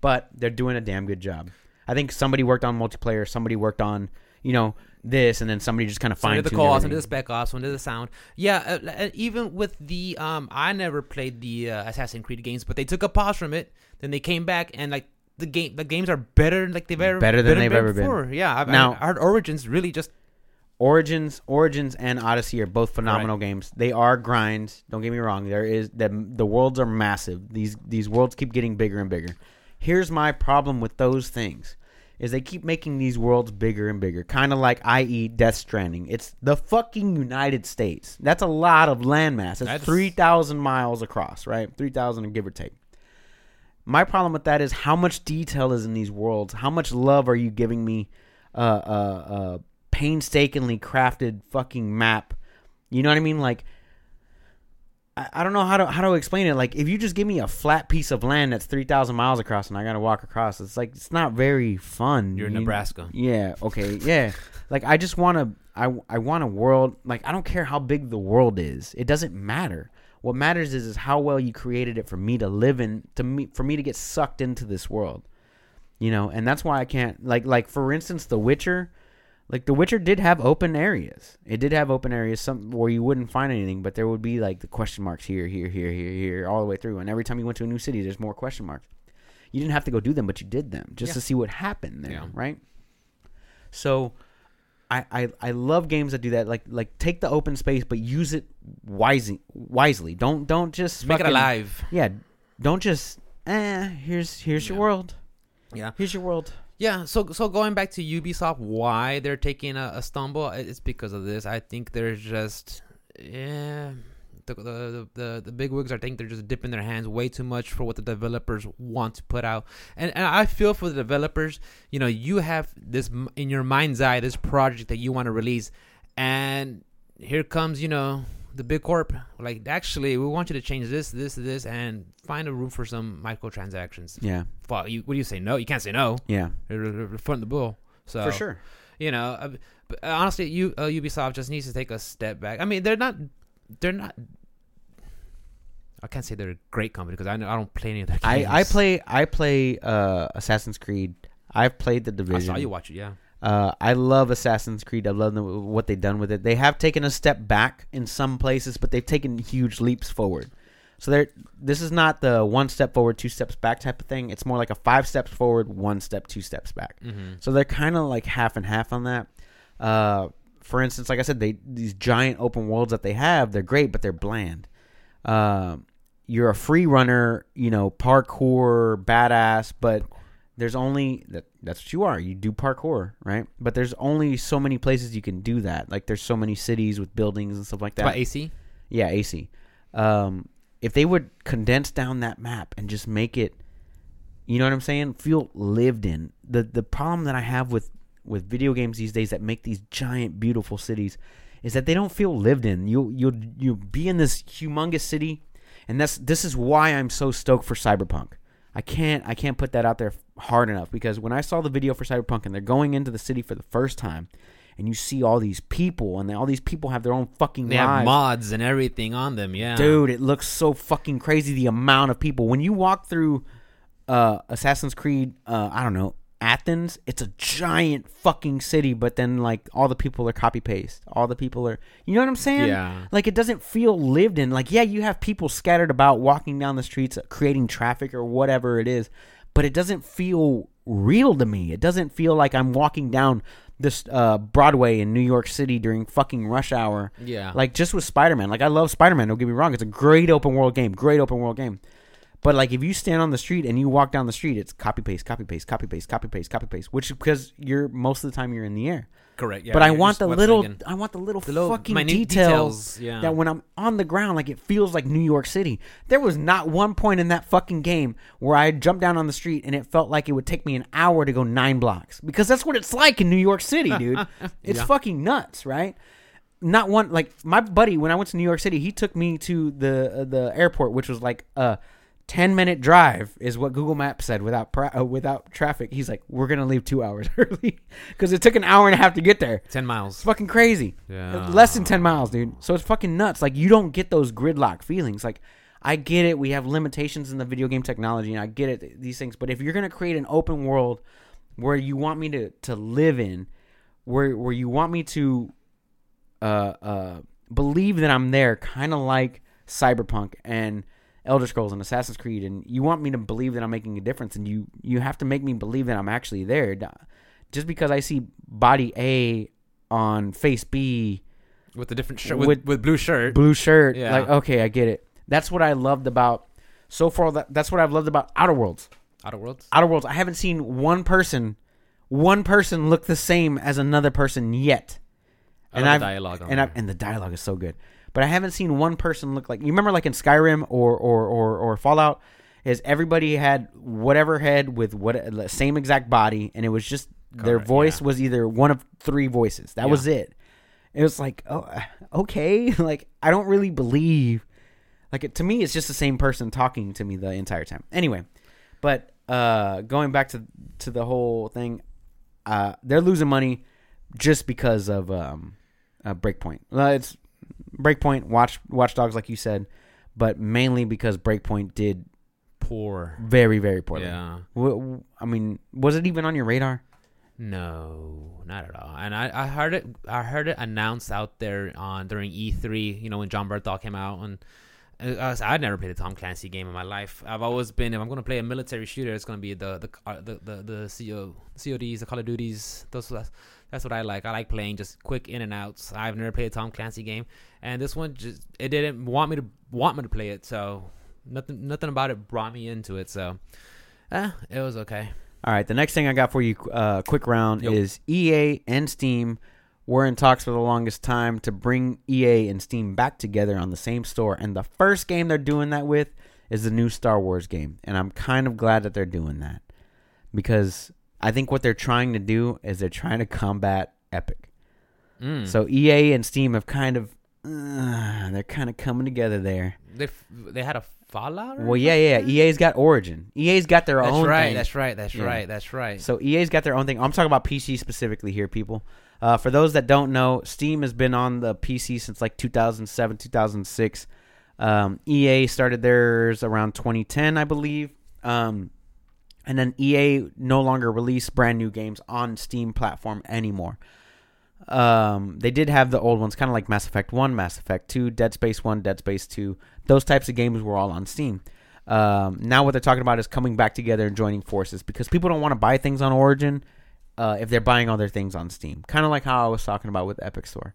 but they're doing a damn good job. I think somebody worked on multiplayer. Somebody worked on you know this, and then somebody just kind of did the calls, did the spec ops, did the sound. Yeah, uh, uh, even with the um, I never played the uh, Assassin's Creed games, but they took a pause from it. Then they came back and like the game, the games are better like they've ever Better than they've ever been. before. Yeah, I've, Now- I, I heard Origins really just Origins, Origins, and Odyssey are both phenomenal games. They are grinds. Don't get me wrong. There is the the worlds are massive. These these worlds keep getting bigger and bigger. Here's my problem with those things: is they keep making these worlds bigger and bigger, kind of like i.e. Death Stranding. It's the fucking United States. That's a lot of landmass. It's That's- three thousand miles across, right? Three thousand, give or take. My problem with that is how much detail is in these worlds. How much love are you giving me? Uh, uh, uh, painstakingly crafted fucking map. You know what I mean? Like, I, I don't know how to how to explain it. Like, if you just give me a flat piece of land that's three thousand miles across and I gotta walk across, it's like it's not very fun. you're in You- Nebraska. Yeah. Okay. Yeah. like, I just want to. I I want a world. Like, I don't care how big the world is. It doesn't matter. What matters is is how well you created it for me to live in. To me, for me to get sucked into this world. You know, and that's why I can't like like for instance, The Witcher. Like The Witcher did have open areas. It did have open areas, some where you wouldn't find anything, but there would be like the question marks here, here, here, here, here, all the way through. And every time you went to a new city, there's more question marks. You didn't have to go do them, but you did them just Yeah. to see what happened there, Yeah. right? So, I, I I love games that do that. Like like take the open space, but use it wisely. Wisely. Don't don't just Make it alive. Yeah, don't just eh. Here's here's your world. Yeah. Here's your world. Yeah, so so going back to Ubisoft, why they're taking a, a stumble? It's because of this. I think they're just yeah. The, the the the big wigs, I think they're just dipping their hands way too much for what the developers want to put out, and and I feel for the developers. You know, you have this in your mind's eye, this project that you want to release, and here comes you know the big corp. Like, actually, we want you to change this, this, this, and find a room for some microtransactions. Yeah, Fuck, you, what do you say? No, you can't say no. yeah, footing the bull. So for sure. you know, uh, but honestly, you uh, Ubisoft just needs to take a step back. I mean, they're not, they're not. I can't say they're a great company because I know I don't play any of their games. I, I play I play uh, Assassin's Creed. I've played the Division. I saw you watch it. Yeah, Uh, I love Assassin's Creed. I love the, what they've done with it. They have taken a step back in some places, but they've taken huge leaps forward. So they're this is not the one step forward, two steps back type of thing. It's more like a five steps forward, one step, two steps back. mm-hmm. So they're kind of like half and half on that. Uh, for instance, like I said, they these giant open worlds that they have, they're great, but they're bland. Um, you're a free runner, you know, parkour badass, but there's only that that's what you are. You do parkour, right? But there's only so many places you can do that. Like there's so many cities with buildings and stuff like that. AC. Yeah, AC. Um, if they would condense down that map and just make it, you know what I'm saying, feel lived in. The the problem that I have with with video games these days that make these giant beautiful cities is that they don't feel lived in. You you you be in this humongous city, and that's this is why I'm so stoked for Cyberpunk. I can't I can't put that out there hard enough because when I saw the video for Cyberpunk and they're going into the city for the first time, and you see all these people and all these people have their own fucking They lives. have mods and everything on them. Yeah, Dude, it looks so fucking crazy the amount of people. When you walk through uh Assassin's Creed, uh I don't know, Athens, it's a giant fucking city, but then like all the people are copy paste. All the people are You know what I'm saying? Yeah. Like it doesn't feel lived in. Like yeah, you have people scattered about walking down the streets creating traffic or whatever it is, but it doesn't feel real to me. It doesn't feel like I'm walking down this uh Broadway in New York City during fucking rush hour. Yeah. Like just with Spider Man. Like I love Spider Man, don't get me wrong. It's a great open world game. Great open world game. But like if you stand on the street and you walk down the street, it's copy paste, copy paste, copy paste, copy paste, copy paste. Which is because you're most of the time you're in the air. correct. Yeah, but I want the little. I want the little, The little fucking details, details, yeah. that when I'm on the ground, like it feels like New York City. There was not one point in that fucking game where I jumped down on the street and it felt like it would take me an hour to go nine blocks. Because that's what it's like in New York City, dude. it's Yeah. fucking nuts, right? not one like my buddy when I went to New York City, he took me to the uh, the airport, which was like a ten minute drive, is what Google Maps said without uh, without traffic. He's like, we're gonna leave two hours early because it took an hour and a half to get there. ten miles. It's fucking crazy. Yeah. Less than ten miles, dude. So it's fucking nuts. Like you don't get those gridlock feelings. Like I get it. We have limitations in the video game technology, and I get it. These things, but if you're gonna create an open world where you want me to to live in, where where you want me to uh uh believe that I'm there, kind of like Cyberpunk and Elder Scrolls and Assassin's Creed, and you want me to believe that I'm making a difference, and you you have to make me believe that I'm actually there. Just because I see body A on face B with the different shirt with, with, with blue shirt, blue shirt, yeah. like okay, I get it. That's what I loved about so far. That that's what I've loved about Outer Worlds. Outer Worlds. Outer Worlds. I haven't seen one person, one person look the same as another person yet. and I dialogue and I, and the dialogue is so good but I haven't seen one person look like you remember like in Skyrim or or or, or Fallout is everybody had whatever head with what same exact body and it was just Correct, their voice yeah. was either one of three voices. That yeah. was it. It was like, oh, okay, like I don't really believe like it, to me it's just the same person talking to me the entire time. Anyway, but uh going back to to the whole thing uh they're losing money just because of um uh, Breakpoint. Uh, it's Breakpoint, Watch Watch Dogs, like you said, but mainly because Breakpoint did poor, very very poorly. Yeah. I mean, was it even on your radar? No, not at all. And I, I heard it. I heard it announced out there on during E3. You know when Jon Bernthal came out, and uh, I'd never played a Tom Clancy game in my life. I've always been if I'm going to play a military shooter, it's going to be the the uh, the the, the CO, CODs, the Call of Duties. Those that's what I like. I like playing just quick in and outs. I've never played a Tom Clancy game, and this one just it didn't want me to want me to play it. So nothing nothing about it brought me into it. So eh, it was okay. All right, the next thing I got for you, uh, quick round, yep. is EA and Steam were in talks for the longest time to bring EA and Steam back together on the same store, and the first game they're doing that with is the new Star Wars game, and I'm kind of glad that they're doing that because I think what they're trying to do is they're trying to combat Epic. Mm. So EA and Steam have kind of uh, they're kind of coming together there. They they had a fallout. Well, yeah, yeah. EA's got Origin. EA's got their that's own. Right, thing. That's right. That's yeah. right. That's right. So EA's got their own thing. I'm talking about PC specifically here, people. Uh, for those that don't know, Steam has been on the PC since like 2007, 2006. Um, EA started theirs around 2010, I believe. Um, and then EA no longer release brand new games on Steam platform anymore. Um, they did have the old ones, kind of like Mass Effect 1, Mass Effect 2, Dead Space 1, Dead Space 2. Those types of games were all on Steam. Um, now what they're talking about is coming back together and joining forces because people don't want to buy things on Origin uh, if they're buying all their things on Steam. Kind of like how I was talking about with Epic Store.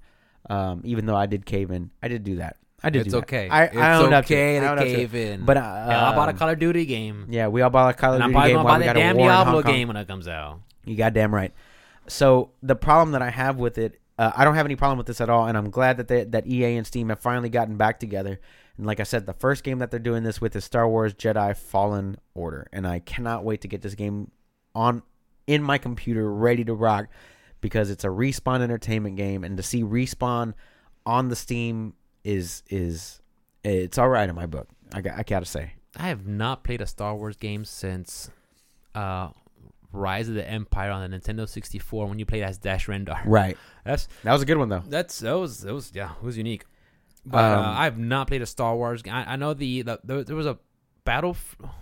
Um, even though I did cave in, I did do that. I did. It's okay. I, it's I owned okay up to, to cave in. But uh, yeah, I bought a Call of Duty game. Yeah, we all bought a Call of Duty game. I'm buy the damn Diablo game when it comes out. You goddamn right. So the problem that I have with it, uh, I don't have any problem with this at all, and I'm glad that they, that EA and Steam have finally gotten back together. And like I said, the first game that they're doing this with is Star Wars Jedi Fallen Order, and I cannot wait to get this game on in my computer ready to rock because it's a respawn entertainment game, and to see respawn on the Steam is is it's all right in my book. I got, I gotta say. I have not played a Star Wars game since uh, Rise of the Empire on the Nintendo 64 when you played as Dash Rendar. Right. That's that was a good one though. That's that was that was yeah it was unique. But uh, um, uh, I've not played a Star Wars. I, I know the, the, the, there was a battle.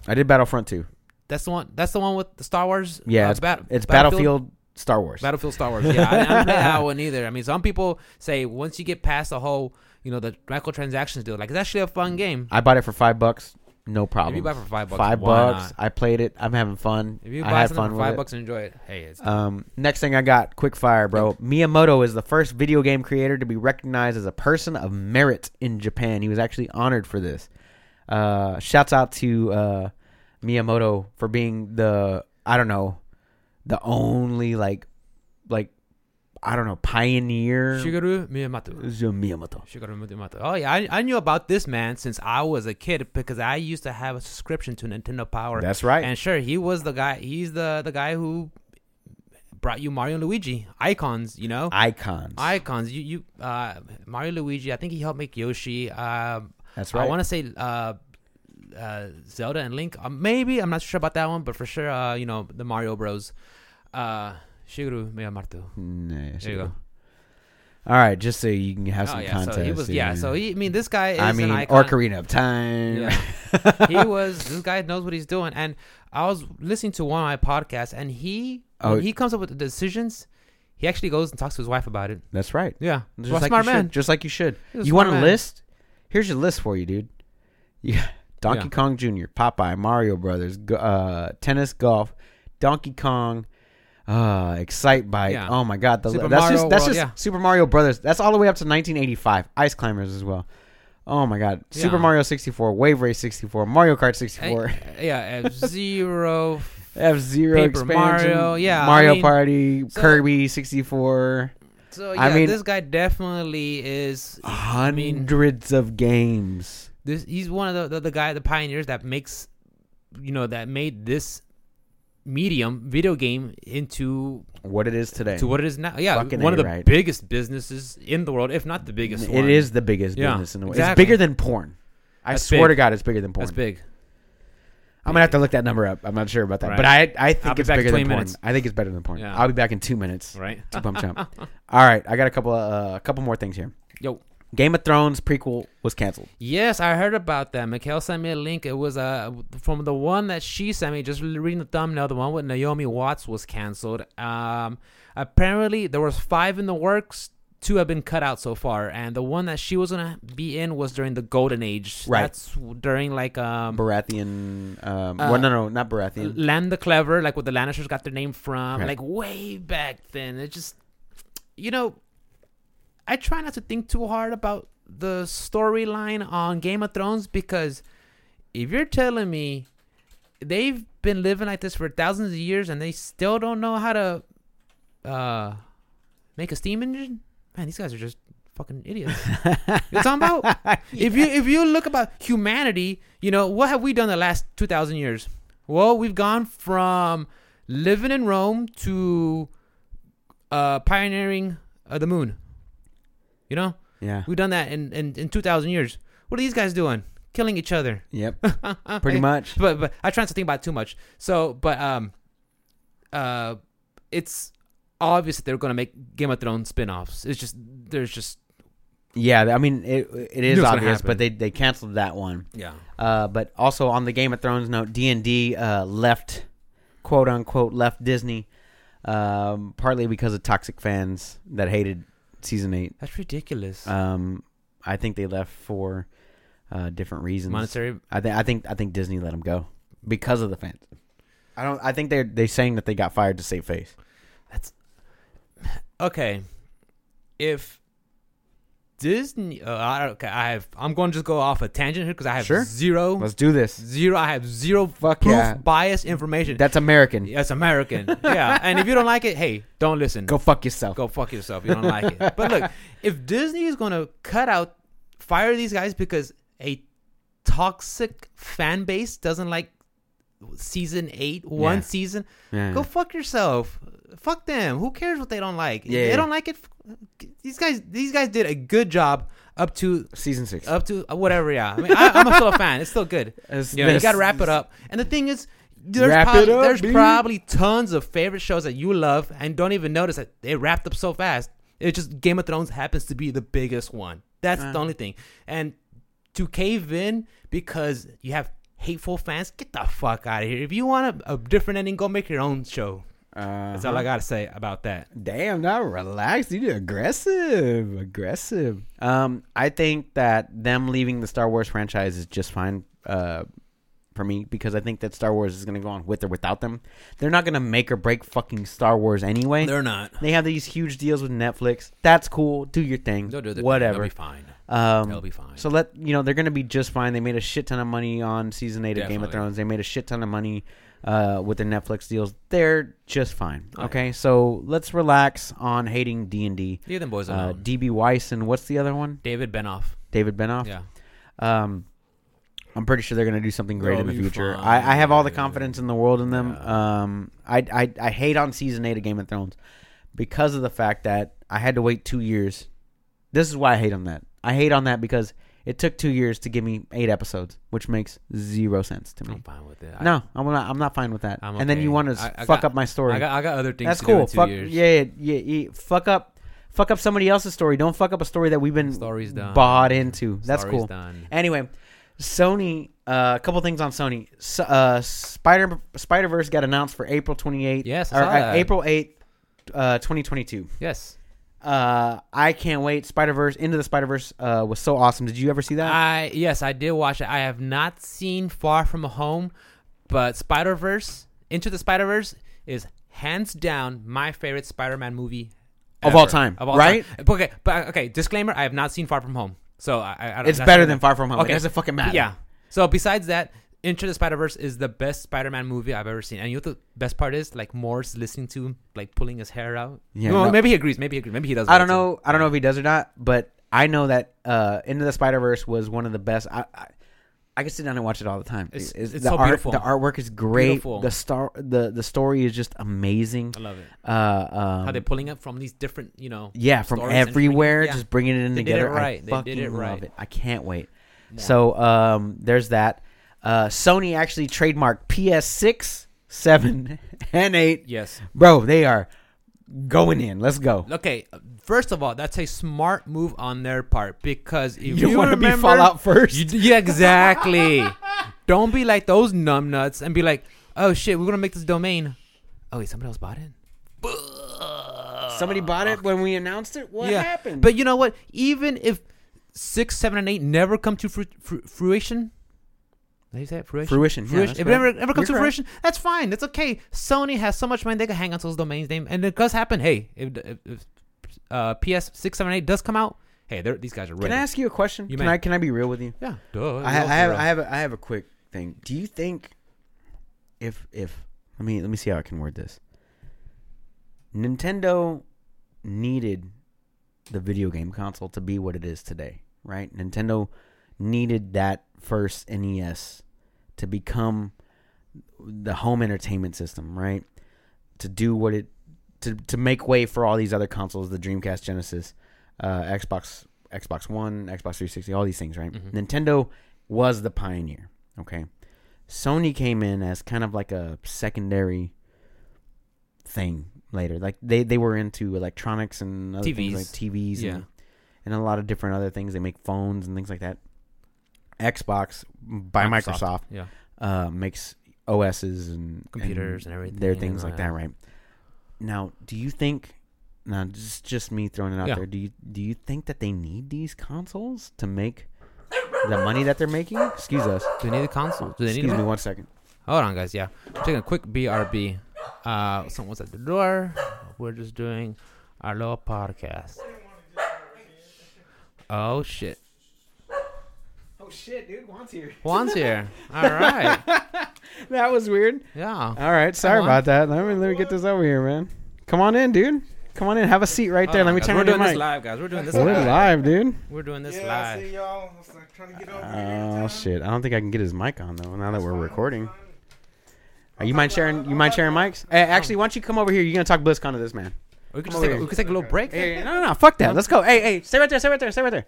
I did Battlefront 2. That's the one. That's the one with the Star Wars. Yeah, uh, it's, bat- it's Battlefield, Battlefield Star Wars. Battlefield Star Wars. Yeah, I, I didn't play that one either. I mean, some people say once you get past the whole you know the microtransactions deal. Like it's actually a fun game. I bought it for five bucks. No problem. If you buy it for five bucks, five bucks. Not? I played it. I'm having fun. If you I buy had fun for five bucks and enjoy it, hey, it's um, next thing I got, quick fire, bro. Miyamoto is the first video game creator to be recognized as a person of merit in Japan. He was actually honored for this. Uh, shouts out to uh, Miyamoto for being the I don't know the only like like I don't know, pioneer. Shigeru Miyamoto. Miyamoto. Shigeru Miyamoto. Oh yeah, I, I knew about this man since I was a kid because I used to have a subscription to Nintendo Power. That's right. And sure, he was the guy. He's the the guy who brought you Mario and Luigi icons. You know, icons. Icons. You you uh, Mario Luigi. I think he helped make Yoshi. Uh, That's right. I want to say. Uh, uh, Zelda and Link, uh, maybe I'm not sure about that one, but for sure, uh, you know the Mario Bros. Uh, Shigeru Miyamoto. Nah, there you go. All right, just so you can have Oh some yeah, context. so he was yeah. So he, I mean, this guy is I an mean, icon. Ocarina of Time. Yeah. he was this guy knows what he's doing and i was listening to one of my podcasts and he Oh. when he comes up with the decisions he actually goes and talks to his wife about it That's right. yeah Just well, like smart man should. Just like you should. You want a man. list? Here's your list for you, dude. Got Donkey Yeah. Kong Jr., Popeye, Mario Brothers, uh, tennis, golf, Donkey Kong, uh, Excite Bike. Yeah. Oh my God, the, that's Mario just that's World, just yeah. Super Mario Brothers. That's all the way up to 1985. Ice Climbers as well. Oh my God, Super Mario 64, Wave Race 64, Mario Kart 64, Hey, yeah F Zero Paper expansion, Mario, yeah, I Mario mean, Party, so- Kirby 64. so yeah I mean- this guy definitely is I mean Hundreds of games. this he's one of the, the the guy the pioneers that makes you know that made this medium video game into What it is today. to what it is now yeah Fucking one A, of the right. biggest businesses in the world if not the biggest It one. is the biggest Yeah, business in the world. exactly. It's bigger than porn. I That's swear big. to God, it's bigger than porn. that's big I'm gonna have to look that number up. I'm not sure about that, Right. but I I think it's bigger than 20 porn. minutes. I think it's better than porn. Yeah. I'll be back in two minutes. right To pump chump. All right, I got a couple uh, a couple more things here. Yo. Game of Thrones prequel was canceled. Yes, I heard about that. Mikhail sent me a link. It was uh, from the one that she sent me. Just reading the thumbnail, the one with Naomi Watts was canceled. Um, apparently there was five in the works. Two have been cut out so far, and the one that she was gonna be in was during the Golden Age. Right. That's during like um, Baratheon. Um, Uh, well, no, no, not Baratheon. Lann the Clever, like what the Lannisters got their name from, Right. like way back then. It just, you know, I try not to think too hard about the storyline on Game of Thrones because if you're telling me they've been living like this for thousands of years and they still don't know how to uh, make a steam engine, man, these guys are just fucking idiots. you know what I'm talking about? if you if you look about humanity, you know what have we done the last two thousand years? Well, we've gone from living in Rome to uh, pioneering uh, the moon. You know, yeah. we've done that in, in, in two thousand years. What are these guys doing? Killing each other. Yep. Pretty much. But but I try not to think about it too much. So but um, uh, it's obvious that they're gonna make Game of Thrones spin-offs. It's just there's just Yeah. I mean, it it is obvious, but they they canceled that one. yeah. Uh, but also on the Game of Thrones note, D and D uh, left, quote unquote, left Disney, um, partly because of toxic fans that hated season eight. That's ridiculous. Um, I think they left for uh, different reasons. Monetary. I think I think I think Disney let them go because of the fans. I don't. I think they're they're saying that they got fired to save face. That's Okay, if Disney, uh, I okay, I have. I'm going to just go off a tangent here because I have Sure. zero, Let's do this. zero. I have zero Fuck proof yeah. bias information. That's American. That's American. yeah, and if you don't like it, hey, don't listen. Go fuck yourself. Go fuck yourself. You don't like it. But look, if Disney is going to cut out, fire these guys because a toxic fan base doesn't like season eight, one Yeah. season, Yeah. go fuck yourself. Fuck them. Who cares what they don't like? Yeah, they yeah. don't like it. These guys, these guys did a good job up to Season six. up to uh, whatever. Yeah, I mean, I, I'm still a fan. It's still good. It's- You know, you got to wrap it up. And the thing is, there's, Wrap prob- it up, there's probably tons of favorite shows that you love and don't even notice that they wrapped up so fast. It just Game of Thrones happens to be the biggest one. That's Uh. the only thing. And to cave in because you have hateful fans, get the fuck out of here. If you want a, a different ending, go make your own show. That's all I Uh-huh. got to say about that. Damn, now relax. You aggressive, aggressive. Um, I think that them leaving the Star Wars franchise is just fine. Uh, for me because I think that Star Wars is gonna go on with or without them. They're not gonna make or break fucking Star Wars anyway. They're not. They have these huge deals with Netflix. That's cool. Do your thing. They'll do their Whatever. Thing. They'll be fine. Um, They'll be fine. so let you know they're gonna be just fine. They made a shit ton of money on season eight of Game of Thrones. They made a shit ton of money uh, with the Netflix deals. They're just fine. Oh, yeah. Okay, so let's relax on hating D and D. Leave them boys Uh. DB Weiss and what's the other one? David Benioff. David Benioff. Yeah. Um, I'm pretty sure they're gonna do something great They'll in the future. I, I have all the confidence in the world in them. Yeah. Um, I, I I hate on season eight of Game of Thrones because of the fact that I had to wait two years. This is why I hate on that. I hate on that because it took two years to give me eight episodes, which makes zero sense to me. I'm fine with it. I- no, I'm not. I'm not fine with that. I'm and then you want to fuck got- up my story. I got I got other things That's to cool. do in two Fuck years. yeah, yeah, yeah, yeah. Fuck up, fuck up somebody else's story. Don't fuck up a story that we've been Story's done. bought into. That's Story's cool. Done. Anyway, Sony. Uh, a couple things on Sony. S- uh, Spider Spider Verse got announced for April 28th. Yes, or, saw uh, that. April 8th, uh, 2022. Yes. Uh, I can't wait. Spider Verse Into the Spider Verse uh, was so awesome. Did you ever see that? I yes, I did watch it. I have not seen Far From Home, but Spider Verse Into the Spider Verse is hands down my favorite Spider-Man movie Of all time, Of all right? time. Right? Okay, but okay. Disclaimer: I have not seen Far From Home, so I. I, don't- it's better than Far From Home. Okay. It doesn't fucking matter. Yeah. So besides that, Into the Spider Verse is the best Spider-Man movie I've ever seen. And you know what the best part is? Like Morse listening to him, like pulling his hair out. Yeah, No, no. maybe he agrees. Maybe he agrees. Maybe he does. I don't that too. know. I don't know if he does or not, but I know that uh, Into the Spider Verse was one of the best. I, I I can sit down and watch it all the time. It's- It's- it's the so art, beautiful. The artwork is great. Beautiful. The star, the the story is just amazing. I love it. Uh, um, How they're pulling it from these different, you know. yeah, from everywhere. Yeah. just bringing it in They did it together. right. I They did it love right. it. I can't wait. Yeah. So um, there's that. Uh, Sony actually trademarked PS6, seven, and eight. Yes. Bro, they are going in. Let's go. Okay. First of all, that's a smart move on their part because if You you, want to be Fallout first. You, yeah, exactly. Don't be like those numbnuts and be like, "Oh shit, we're gonna make this domain." Oh wait, somebody else bought it. Somebody bought it when we announced it. What yeah, happened? but you know what? Even if six, seven, and eight never come to fru- fru- fruition. Do you say it? Fruition. Fruition, yeah, that's If it ever, ever comes You're to correct. fruition, that's fine. That's okay. Sony has so much money they can hang on to those domains name, and it does happen. Hey, if, if, if uh, PS six, seven, eight does come out, hey, these guys are ready. Can I ask you a question? You can may. I can I be real with you? Yeah, duh. I, I have I have a, I have a quick thing. Do you think if if let me let me see how I can word this. Nintendo needed the video game console to be what it is today, right? Nintendo needed that first NES to become the home entertainment system, right? To do what it to to make way for all these other consoles, the Dreamcast, Genesis, uh, Xbox, Xbox One, Xbox 360, all these things, right? Mhm. Nintendo was the pioneer. Okay, Sony came in as kind of like a secondary thing later. Like they they were into electronics and other things TVs. like TVs Yeah. and, and a lot of different other things. They make phones and things like that. Xbox by Microsoft, Yeah. uh, makes OSs and Computers and everything There are and, things like uh, that, right? Now, do you think? Now, just just me throwing it out Yeah. there. Do you do you think that they need these consoles to make the money that they're making? Excuse us. Do they need a console? Do they need Excuse a me one second. Hold on, guys. Yeah, I'm taking a quick BRB. Uh, someone's at the door. We're just doing our little podcast. Oh shit, Oh shit, dude, Juan's here. Juan's here. All right. That was weird. Yeah. All right, sorry on. about that. Let me let me get this over here, man. Come on in, dude. Come on in. Have a seat right there. Hold Let me guys. turn We're on your doing this mic. live, guys. We're doing this We're live. live, dude. We're doing this yeah, I live. see y'all. I was like trying to get over here. Oh shit! I don't think I can get his mic on though. Now that we're recording. Are uh, you mind sharing? You mind sharing mics? Hey, oh. actually, why don't you come over here? You're gonna talk BlizzCon to this man. We could Come just take, a- here. we could take a little break. Hey, no, no, no, fuck that. Let's go. Hey, hey, stay right there. Stay right there. Stay right there.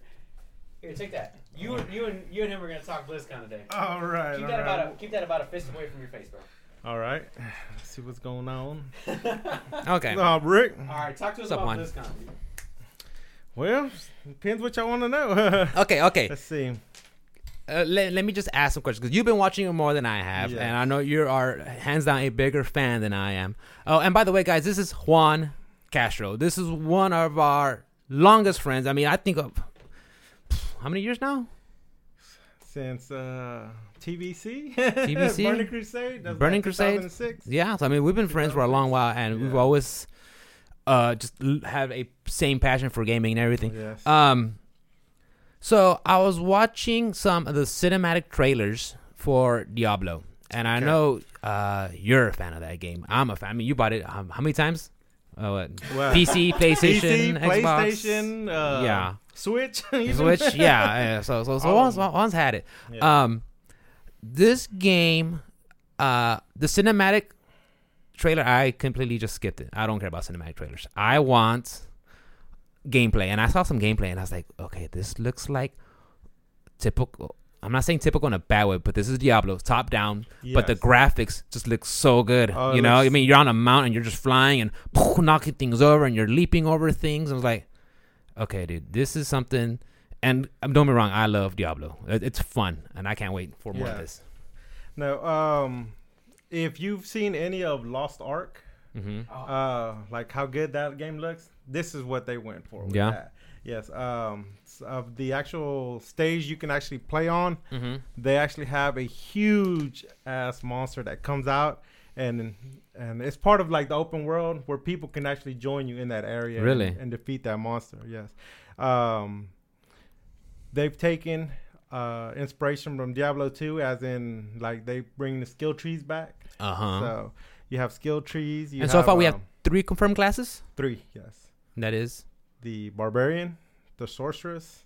Here, take that. You, you, and you and him are gonna talk BlizzCon today. All right. Keep all that right. about a keep that about a fist away from your face, bro. All right. Let's see what's going on. Okay. Oh, Rick. All right, talk to us What's up, about Juan? BlizzCon. dude. Well, depends what y'all want to know. Okay. Okay. Let's see. Uh, let, let me just ask some questions because you've been watching it more than I have, Yes. and I know you are hands down a bigger fan than I am. Oh, and by the way, guys, this is Juan Castro. This is one of our longest friends. I mean, I think of how many years now? Since uh, TBC, TBC? Burning Crusade, that's Burning like Crusade? 2006. Yeah, so I mean, we've been friends for a long while, and we've always uh, just have a same passion for gaming and everything. Yes. Um, so I was watching some of the cinematic trailers for Diablo, and I Okay. know uh, you're a fan of that game. I'm a fan. I mean, you bought it um, how many times? Oh, what? Well, PC, PlayStation, PC, Xbox, PlayStation, uh, yeah, Switch. Switch. Yeah, yeah. So, so, so All once, had it. Yeah. Um, this game, uh, the cinematic trailer, I completely just skipped it. I don't care about cinematic trailers. I want gameplay, and I saw some gameplay, and I was like, okay, this looks like typical. I'm not saying typical in a bad way, but this is Diablo, top down. But the Yes. graphics just look so good. Oh, you know, I looks- mew, you're on a mountain, and you're just flying and knocking things over, and you're leaping over things. I was like, okay, dude, this is something. And um, don't get me wrong, I love Diablo. It's fun, and I can't wait for more of this. No, um, if you've seen any of Lost Ark, hmm uh, like how good that game looks, this is what they went for. With Yeah. That. Yes. Um, of the actual stage you can actually play on, hmm they actually have a huge ass monster that comes out and and it's part of like the open world where people can actually join you in that area and- Really? and, defeat that monster yes um they've taken uh inspiration from diablo 2 as in like they bring the skill trees back Uh huh. so you have skill trees you and so far, we have um, three confirmed classes. three yes That is the barbarian the sorceress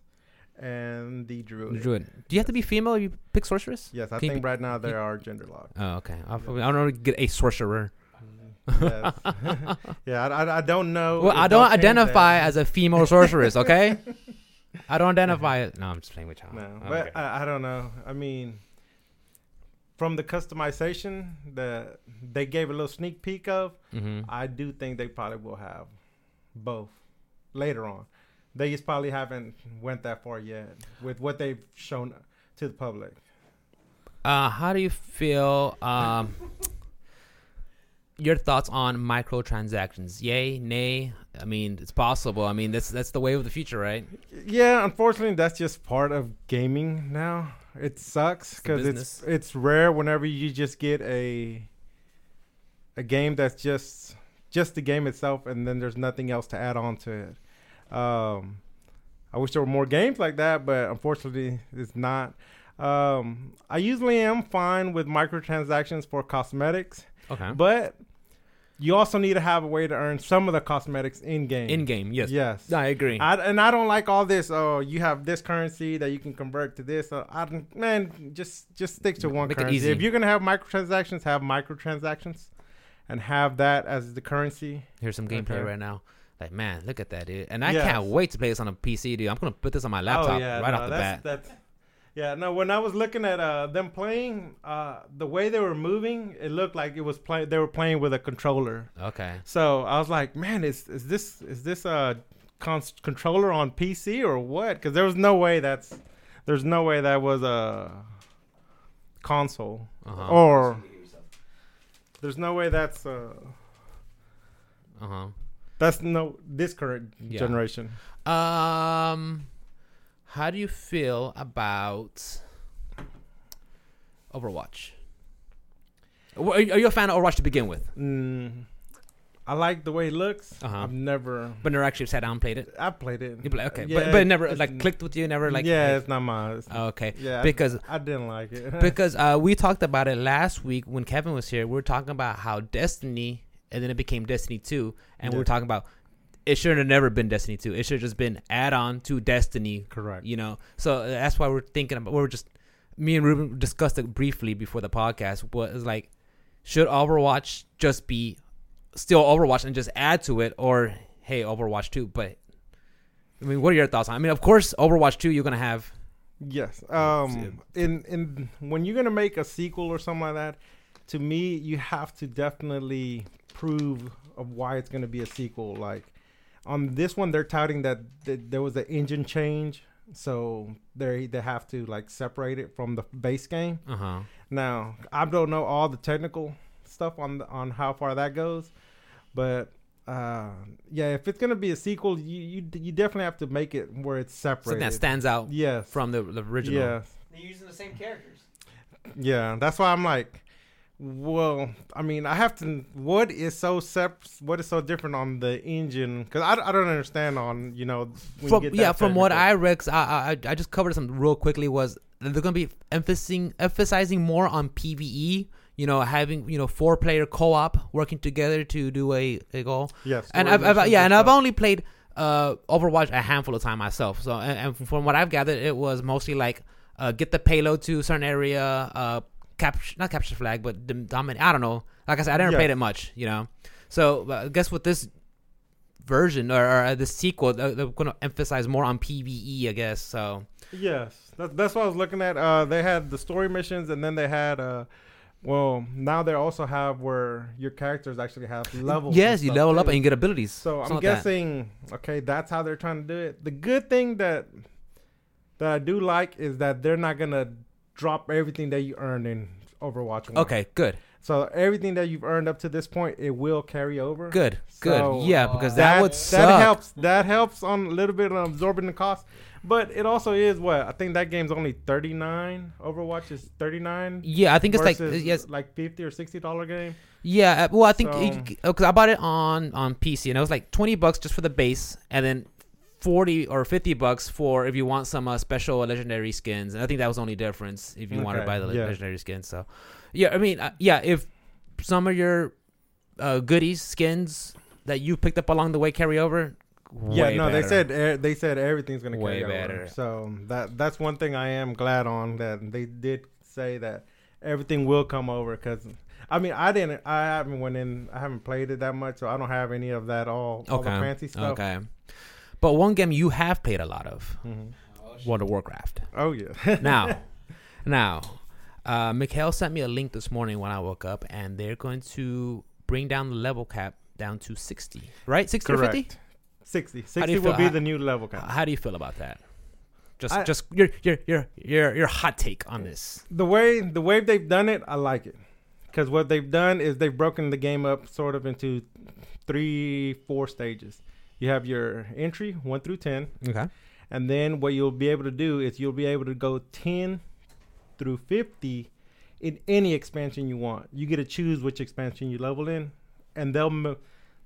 and the druid, Druid. Do you have to be female if you pick sorceress? yes i Can you think be- right now there are gender locked Oh, okay. I, I don't know. Get a sorcerer. Yes. yeah, I, I- I don't know. Well, if I they'll don't change identify that. as a female sorceress. Okay. I don't identify. it. No, I'm just playing with y'all. No, Oh, but. I, I don't know. I mean, from the customization that they gave a little sneak peek of, Mhm. I do think they probably will have both later on. They just probably haven't went that far yet with what they've shown to the public. Uh, how do you feel? Um, your thoughts on microtransactions? Yay, nay? I mean, it's possible. I mean, that's that's the way of the future, right? Yeah, unfortunately, that's just part of gaming now. It sucks because it's business. it's rare whenever you just get a a game that's just just the game itself, and then there's nothing else to add on to it. Um, I wish there were more games like that, but unfortunately, it's not. Um, I usually am fine with microtransactions for cosmetics, Okay. but you also need to have a way to earn some of the cosmetics in game. In game, yes. yes. I agree. I, and I don't like all this. Oh, you have this currency that you can convert to this. Uh, I don't, man, just just stick to one Make it currency. easy. If you're gonna have microtransactions, have microtransactions, and have that as the currency. Here's some gameplay Okay. right now. Like, man, look at that, dude. And I Yes. can't wait to play this on a PC, dude. I'm gonna put this on my laptop oh yeah, right no, off the that's, bat. That's, yeah, no. When I was looking at uh, them playing, uh, the way they were moving, it looked like it was play. They were playing with a controller. Okay. So I was like, man, is is this is this a cons- controller on PC or what? Because there was no way that's there's no way that was a console Uh-huh. or there's no way that's uh Uh huh. That's no this current Yeah. generation. Um, how do you feel about Overwatch? Are you a fan of Overwatch to begin with? Mm, I like the way it looks. Uh-huh. I've never But never actually sat down and played it. I played it. You play, okay, Yeah, but but it never like clicked with you. Never like yeah, like- it's not mine. Okay, yeah, I- because I, didn't like it. because uh, we talked about it last week when Kevin was here. We were talking about how Destiny, and then it became Destiny Two, and we Yeah. were talking about it should have never been Destiny Two. It should have just been add on to Destiny correct. you know so uh, that's why we're thinking about we're just me and ruben discussed it briefly before the podcast was like should overwatch just be still overwatch and just add to it or hey overwatch 2 but i mean what are your thoughts on i mean of course overwatch 2 you're gonna have Yes. Um. In in when you're gonna make a sequel or something like that, to me, you have to definitely prove of why it's gonna be a sequel. Like on this one, they're touting that th- there was an engine change, so they they have to like separate it from the base game. uh-huh Now, I don't know all the technical stuff on the, on how far that goes, but uh, yeah, if it's gonna be a sequel, you you, you definitely have to make it where it's separate. something that stands out Yes. from the, the original Yeah, They're using the same characters. yeah. That's why I'm like, well, I mean, I have to. What is so sep? What is so different on the engine? Because I, I don't understand on you know. when from, you get yeah from what i read I, I i just covered some real quickly was they're gonna be emphasizing emphasizing more on pve you know having you know four player co-op working together to do a, a goal yes, and I've, I've yeah, and I've only played uh Overwatch a handful of time myself. So and, and from what I've gathered, it was mostly like uh get the payload to a certain area, uh capture not capture flag, but dom- dominate. I don't know. Like I said, I never Yeah. played it much, you know. So uh, I guess with this version or, or the sequel, they're, they're going to emphasize more on PVE, I guess. So Yes, that's that's what I was looking at. Uh, they had the story missions, and then they had uh, Well, now they also have where your characters actually have levels. Yes, you level up and you get abilities. So I'm Something like that. guessing, okay, that's how they're trying to do it. The good thing that that I do like is that they're not gonna drop everything that you earned in Overwatch. 1. Okay, good, So everything that you've earned up to this point, it will carry over. good, good. Yeah, because that, That would that helps. That helps on a little bit on absorbing the cost. But it also is what I think that game's only thirty nine. Overwatch is thirty nine. Yeah, I think it's like yes, like fifty or sixty dollar game. yeah. uh, Well, I think So- because I bought it on on PC and it was like twenty bucks just for the base, and then forty or fifty bucks for if you want some uh, special legendary skins. And I think that was the only difference if you want to buy the yeah. legendary skins. So, yeah, I mean, uh, yeah, if some of your uh, goodies skins that you picked up along the way carry over. Yeah, no, they said e- they said everything's gonna Way carry better. over. So that that's one thing I am glad on that they did say that everything will come over because. I mean, I didn't. I haven't went in. I haven't played it that much, so I don't have any of that all, all the Okay. fancy stuff. Okay. But one game you have played a lot of Mhm. World of Warcraft. Oh yeah. now, now, uh, Mikhail sent me a link this morning when I woke up, and they're going to bring down the level cap down to sixty. Right, sixty or fifty? 60. 60 will be how- the new level cap. How do you feel about that? Just, I- just your, your, your, your, your hot take on this. the way the way they've done it, I like it. Because what they've done is they've broken the game up sort of into three, four stages. You have your entry one through ten, Okay. and then what you'll be able to do is you'll be able to go ten through fifty in any expansion you want. You get to choose which expansion you level in, and they'll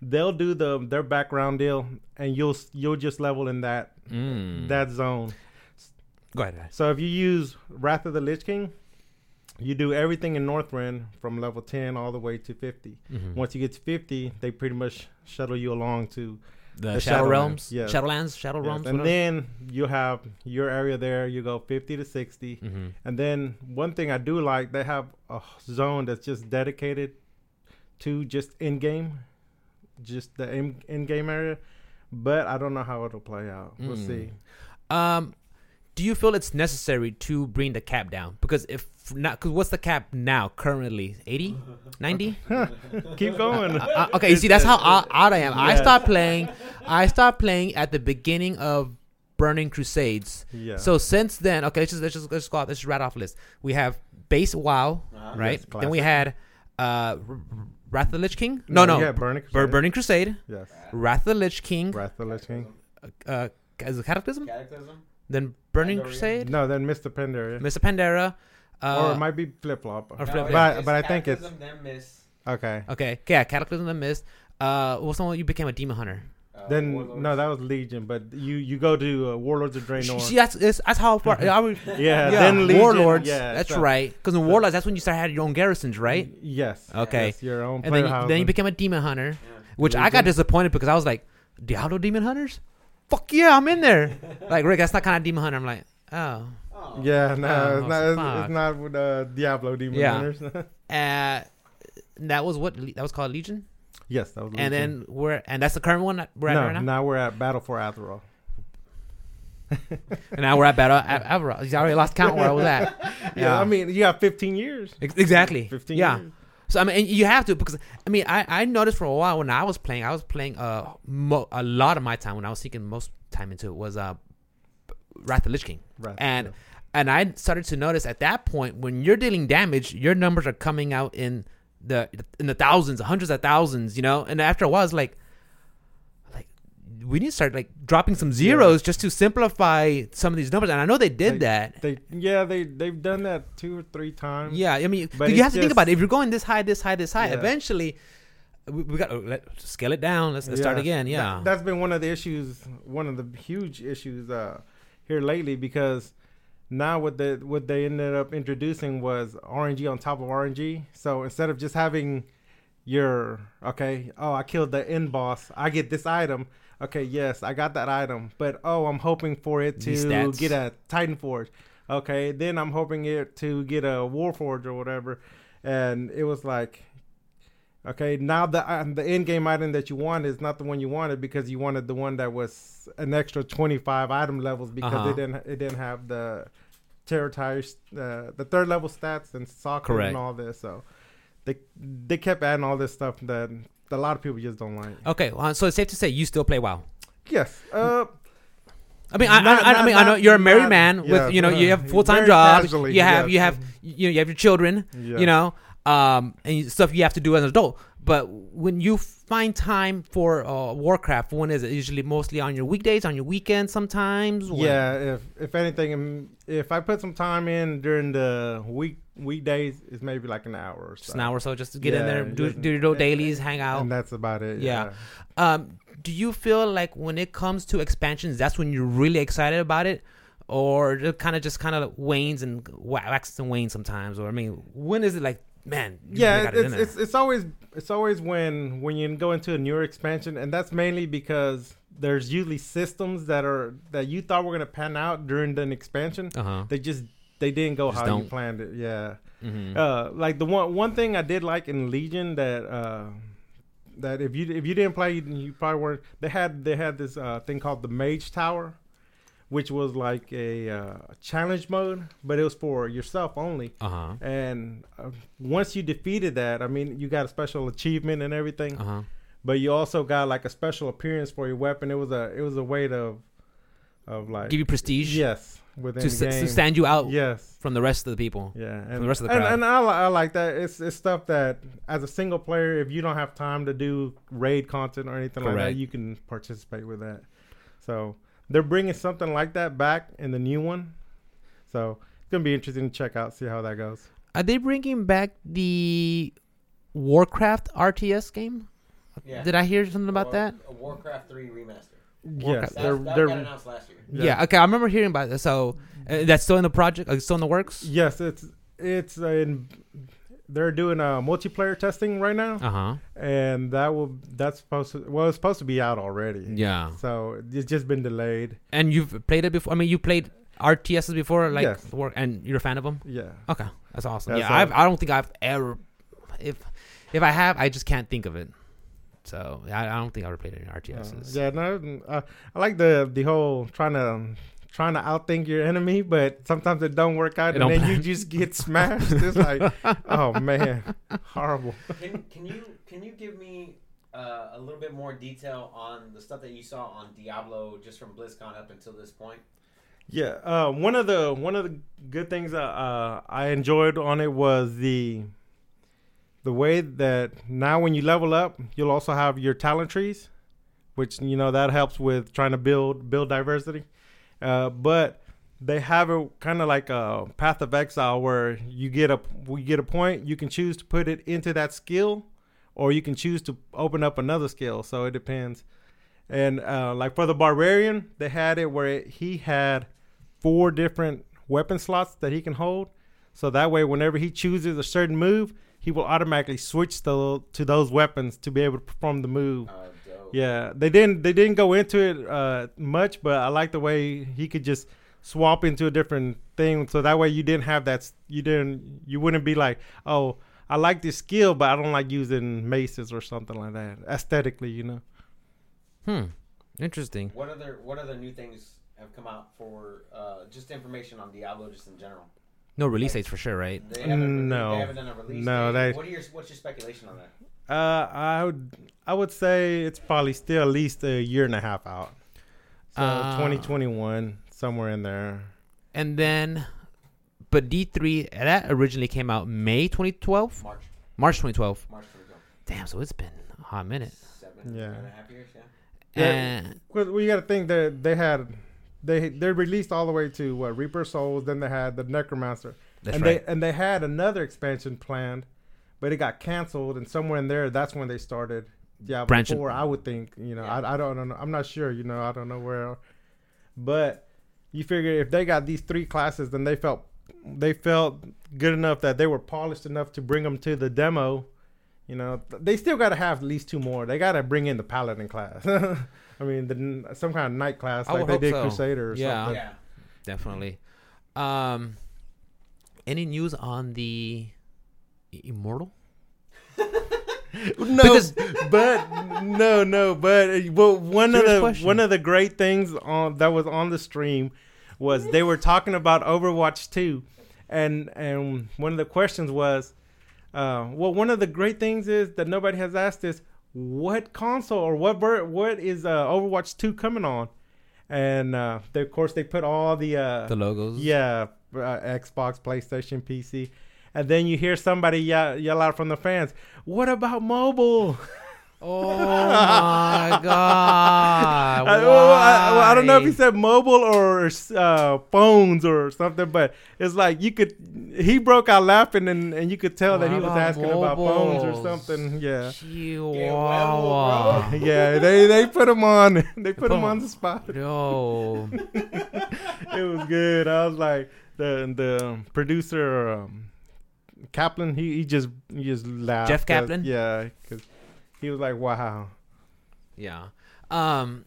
they'll do the their background deal, and you'll you'll just level in that Mm. that zone. Go ahead. So if you use Wrath of the Lich King, you do everything in Northrend from level 10 all the way to 50. Mhm. Once you get to 50, they pretty much shuttle you along to The, the Shadow Shadowlands, Realms, yes. Shadowlands, Shadow yes, Realms, and whatever. then you have your area there. You go 50 to 60. Mhm. And then one thing I do like, they have a zone that's just dedicated to just in-game, just the in- in-game area. But I don't know how it'll play out. We'll Mm. see. Um, do you feel it's necessary to bring the cap down? Because if not, because what's the cap now currently? 80? 90? Keep going. Uh, okay, you see, that's how out, out I am. I Yes. stopped playing. I stopped playing at the beginning of Burning Crusades. yeah. So since then, okay, let's just let's just let's go. Let's just right off the list. We have base WoW, right? Yes, then we had uh, Wrath of the Lich King. No, no, Yeah, Burning. Bur- Burning Crusade, Yes. Wrath of the Lich King. Wrath of the Lich King. Uh, is it Cataclysm? Cataclysm. Then Burning Pandaria. Crusade, No, then Mr. Pandaria. Mr. Pandera. Uh, or it might be flip flop. or flip- But but I think it's Then miss. okay. okay, yeah, Cataclysm and Mist. Uh, what's the one you became a demon hunter? Then no, that was Legion. But you you go to uh, Warlords of Draenor. See, that's it's, that's how far. I would, yeah, yeah, then Legion. warlords. Yeah, that's so- right. Because in warlords, that's when you start having your own garrisons, right? Yes. Okay. Yes, your own And then you, house. then you became a demon hunter, Yeah. which I got disappointed because I was like, Diablo demon hunters? Fuck yeah, I'm in there. like Rick, that's not kind of demon hunter. I'm like, oh. Yeah, no, it's not. It's, it's not with uh, Diablo Demon Yeah. Hunters. Uh, that was what that was called Legion, yes, that was. Legion. and then we're and that's the current one that we're at no, right now. now we're at Battle for Azeroth. And now we're at Battle at Azeroth. He's already lost count where I was at. Yeah, I mean, you have 15 years. Ex- exactly. 15 yeah. years. So I mean, you have to because I mean, I, I noticed for a while when I was playing, I was playing uh mo- a lot of my time when I was sinking most time into it was uh Wrath of the Lich King, Right. and and I started to notice at that point when you're dealing damage, your numbers are coming out in the in the thousands, hundreds of thousands, you know. And after a while, it's like like we need to start like dropping some zeros just to simplify some of these numbers. And I know they did They- that. They yeah they they've done that two or three times. Yeah, I mean, But you have to think about it. If you're going this high, this high, this high, Yeah. eventually we, we got to scale it down. Let's, let's start again. Yeah, That, has been one of the issues, one of the huge issues uh, here lately because now what the what they ended up introducing was RNG on top of RNG. So instead of just having your okay, oh I killed the end boss, I get this item. Okay, yes, I got that item, but oh I'm hoping for it to get a Titan Forge. Okay, then I'm hoping it to get a War Forge or whatever, and it was like Okay, now the uh, the end game item that you want is not the one you wanted because you wanted the one that was an extra twenty five item levels because Uh-huh. it didn't it didn't have the tertiary, uh, the third level stats and socket Correct. and all this. So they they kept adding all this stuff that a lot of people just don't like. Okay, well, so it's safe to say you still play WoW. Yes. Uh, I mean, I, Not- I, I not- mean, I know you're a married not- man with, yes, you know, you uh, have full time jobs. casually, You have, yes. you have, you know, you have your children. yes. You know, um, and stuff you have to do as an adult. But when you find time for uh, Warcraft, when is it? Usually, mostly on your weekdays, on your weekends, sometimes. When? Yeah, if if anything, um, if I put some time in during the week weekdays, it's maybe like an hour or so. just an hour or so, just to get in there, do, do your little dailies, hang out. and that's about it. Yeah. Yeah. Um, do you feel like when it comes to expansions, that's when you're really excited about it, or it kind of just kind of wanes and waxes and wanes sometimes? Or I mean, when is it like, man? you Yeah, it it's, it's it's always it's always when when you go into a newer expansion, and that's mainly because there's usually systems that are that you thought were gonna pan out during the expansion. uh-huh. They just they didn't go Just how you don't. planned it. Yeah. Mhm. Uh, like the one one thing I did like in Legion that uh, that if you if you didn't play, you, you probably weren't. They had they had this uh, thing called the Mage Tower, which was like a uh, challenge mode, but it was for yourself only. uh-huh. And uh, once you defeated that, I mean, you got a special achievement and everything, Uh-huh. but you also got like a special appearance for your weapon. It was a it was a way to of like Give you prestige. yes within To, to stand you out yes. from the rest of the people. Yeah, and the rest of the and, crowd. and I, I like that. It's it's stuff that as a single player, if you don't have time to do raid content or anything like that, you can participate with that. So they're bringing something like that back in the new one. So it's gonna be interesting to check out, see how that goes. Are they bringing back the Warcraft RTS game? Yeah. Did I hear something about War- that? A Warcraft 3 remaster. Yes, That, they're that they're got announced last year. Yeah. Okay. I remember hearing about it. So uh, that's still in the project. Uh, still in the works. yes, it's it's in. They're doing a multiplayer testing right now, Uh huh. and that will that's supposed to well, it's supposed to be out already. Yeah. So it's just been delayed. And you've played it before. I mean, you played RTSs before, like Yes. work, and you're a fan of them. Yeah. Okay, that's awesome. That's yeah, I've, I don't think I've ever. If if I have, I just can't think of it. So I, I don't think I ever played any Uh, RTSs. yeah, no, uh, I like the the whole trying to trying to outthink your enemy, but sometimes it don't work out, It and don't then you just get smashed. It's like, oh man, horrible. Can, can you can you give me uh, a little bit more detail on the stuff that you saw on Diablo just from BlizzCon up until this point? Yeah, uh, one of the one of the good things that uh, I enjoyed on it was the the way that now when you level up, you'll also have your talent trees, which you know that helps with trying to build build diversity. Uh, but they have a kind of like a path of exile where you get a we get a point, you can choose to put it into that skill, or you can choose to open up another skill. So it depends. And uh, like for the barbarian, they had it where it, he had four different weapon slots that he can hold. So that way, whenever he chooses a certain move, he will automatically switch to, to those weapons to be able to perform the move. Yeah, they didn't they didn't go into it uh, much, but I like the way he could just swap into a different thing. So that way, you didn't have that. You didn't. You wouldn't be like, oh, I like this skill, but I don't like using maces or something like that. Aesthetically, you know. Hmm. Interesting. What other what other new things have come out for uh, just information on Diablo just in general? No release dates for sure, right? They haven't, No. they haven't done a release. No, date. they- What are your what's your speculation on that? Uh, I would I would say it's probably still at least a year and a half out. So Uh, 2021, somewhere in there. And then, but D three that originally came out May 2012, March March 2012. March 2012. Damn, so it's been a hot minute. Seven Yeah. and a half years. Yeah. Yeah. And Well, we got to think that they had they they released all the way to what Reaper Souls. Then they had the Necromancer, that's and right. they and they had another expansion planned, but it got canceled. And somewhere in there, that's when they started Diablo Branching- Four. I would think. You know, Yeah. I I don't know. I'm not sure. You know, I don't know where, but you figure if they got these three classes, then they felt they felt good enough that they were polished enough to bring them to the demo. You know, they still got to have at least two more. They got to bring in the paladin class. I mean, the, some kind of knight class I like they did so. Crusader or Yeah. something. yeah. definitely. Um, any news on the Immortal? No, Because- but no, no, but uh, well, one of the question. one of the great things on that was on the stream was they were talking about Overwatch 2 and and one of the questions was uh, well one of the great things is that nobody has asked is what console or what ver- what is uh, Overwatch 2 coming on? And uh, they, of course they put all the uh, The logos. yeah uh, Xbox PlayStation PC and then you hear somebody yell, yell out from the fans what about mobile Oh my god! I, well, I, well, I don't know if he said mobile or uh, phones or something, but it's like you could. He broke out laughing, and, and you could tell that he was asking about phones or something. Yeah, Chihuahua. yeah. They they put him on. They put him on the spot. Yo. It was good. I was like the the producer um, Kaplan. He, he just he just laughed. Jeff Kaplan? Yeah, because he was like, "Wow." Yeah. Um.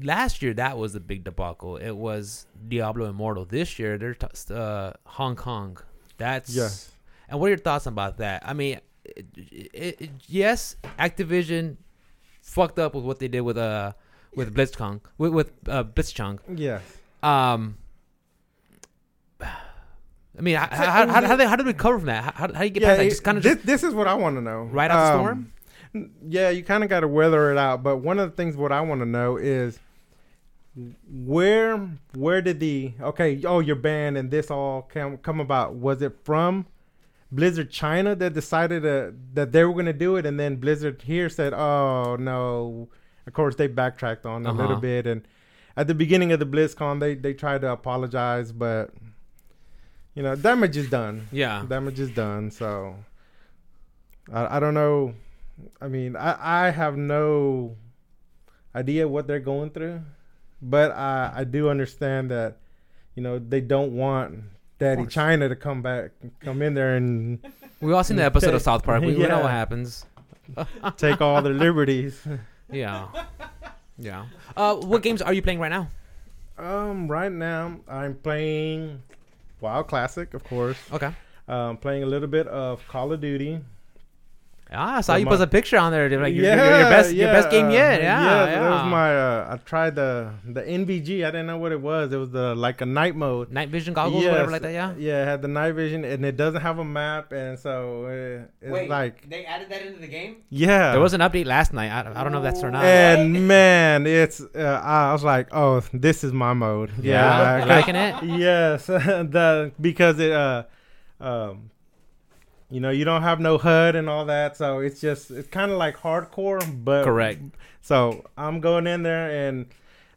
Last year that was a big debacle. It was Diablo Immortal. This year they're t- uh, Hong Kong. That's Yes. And what are your thoughts about that? I mean, it, it, it, yes, Activision fucked up with what they did with uh with BlizzCon with with uh, Blitzchung. Yes. Um. I mean, how, how, how, how, they, how do we recover from that? How, how do you get past that? Just kind of this, this is what I want to know. right out the Um, storm? Yeah, you kind of got to weather it out. But one of the things what I want to know is where where did the okay oh your band and this all come come about? Was it from Blizzard China that decided uh, that they were going to do it, and then Blizzard here said, "Oh no." Of course, they backtracked on a little Uh-huh. bit, and at the beginning of the BlizzCon, they they tried to apologize, but you know damage is done Yeah. damage is done. So I, I don't know. I mean, I, I have no idea what they're going through, but I, I do understand that you know they don't want Daddy. China to come back, come in there and We all seen the episode of South Park. We, we know what happens. take all their liberties. Yeah. Yeah. Uh, what games are you playing right now? Um, right now I'm playing WoW Classic, of course. Okay. Um, playing a little bit of Call of Duty. Ah, I saw Well, you my- post a picture on there. Like your, your, your best, your best game uh, yet. Yeah, yeah. that was my. Uh, I tried the the NVG. I didn't know what it was. It was the like a night mode. night vision goggles, or whatever like that. Yeah. Yeah, it had the night vision, and it doesn't have a map, and so uh, it's Wait, like they added that into the game? yeah. There was an update last night. I, I don't know if that's or not. and man, it's. Uh, I was like, oh, this is my mode. yeah, I- you liking it? yes, the because it uh, um, you know, you don't have no HUD and all that, so it's just it's kind of like hardcore, but Correct. So I'm going in there, and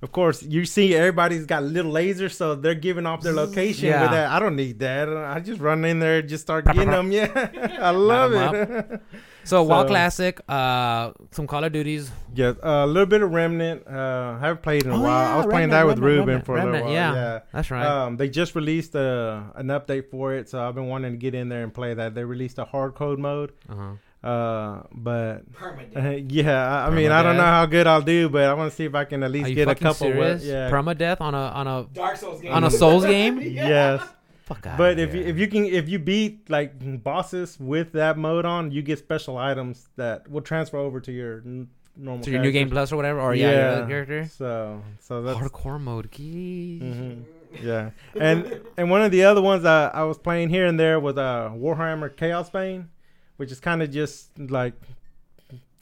of course, you see everybody's got little lasers, so they're giving off their location Yeah. with that. I don't need that. I just run in there, just start getting them. Yeah, I love it. So, WoW So- Classic, uh, some Call of Duties. yeah, a little bit of Remnant. Uh, I haven't played in a Oh, while. yeah, I was playing Remnant, that with Remnant, Ruben Remnant, for a little while. yeah. yeah. That's right. Um, they just released uh, an update for it, so I've been wanting to get in there and play that. They released a hardcore mode, uh-huh. uh, but Permanent. uh, yeah, I, I mean, I don't know Permadeath. how good I'll do, but I want to see if I can at least you get a fucking couple. serious? With, yeah, Permadeath on a on a Dark Souls game. on a Souls game? yes. Fuck out But if you, if you can if you beat like bosses with that mode on, you get special items that will transfer over to your n- normal. to your new game plus or whatever, or yeah, your other character. So so that's Hardcore mode, geez. mhm. yeah. And and one of the other ones I, I was playing here and there was uh Warhammer Chaos Bane, which is kind of just like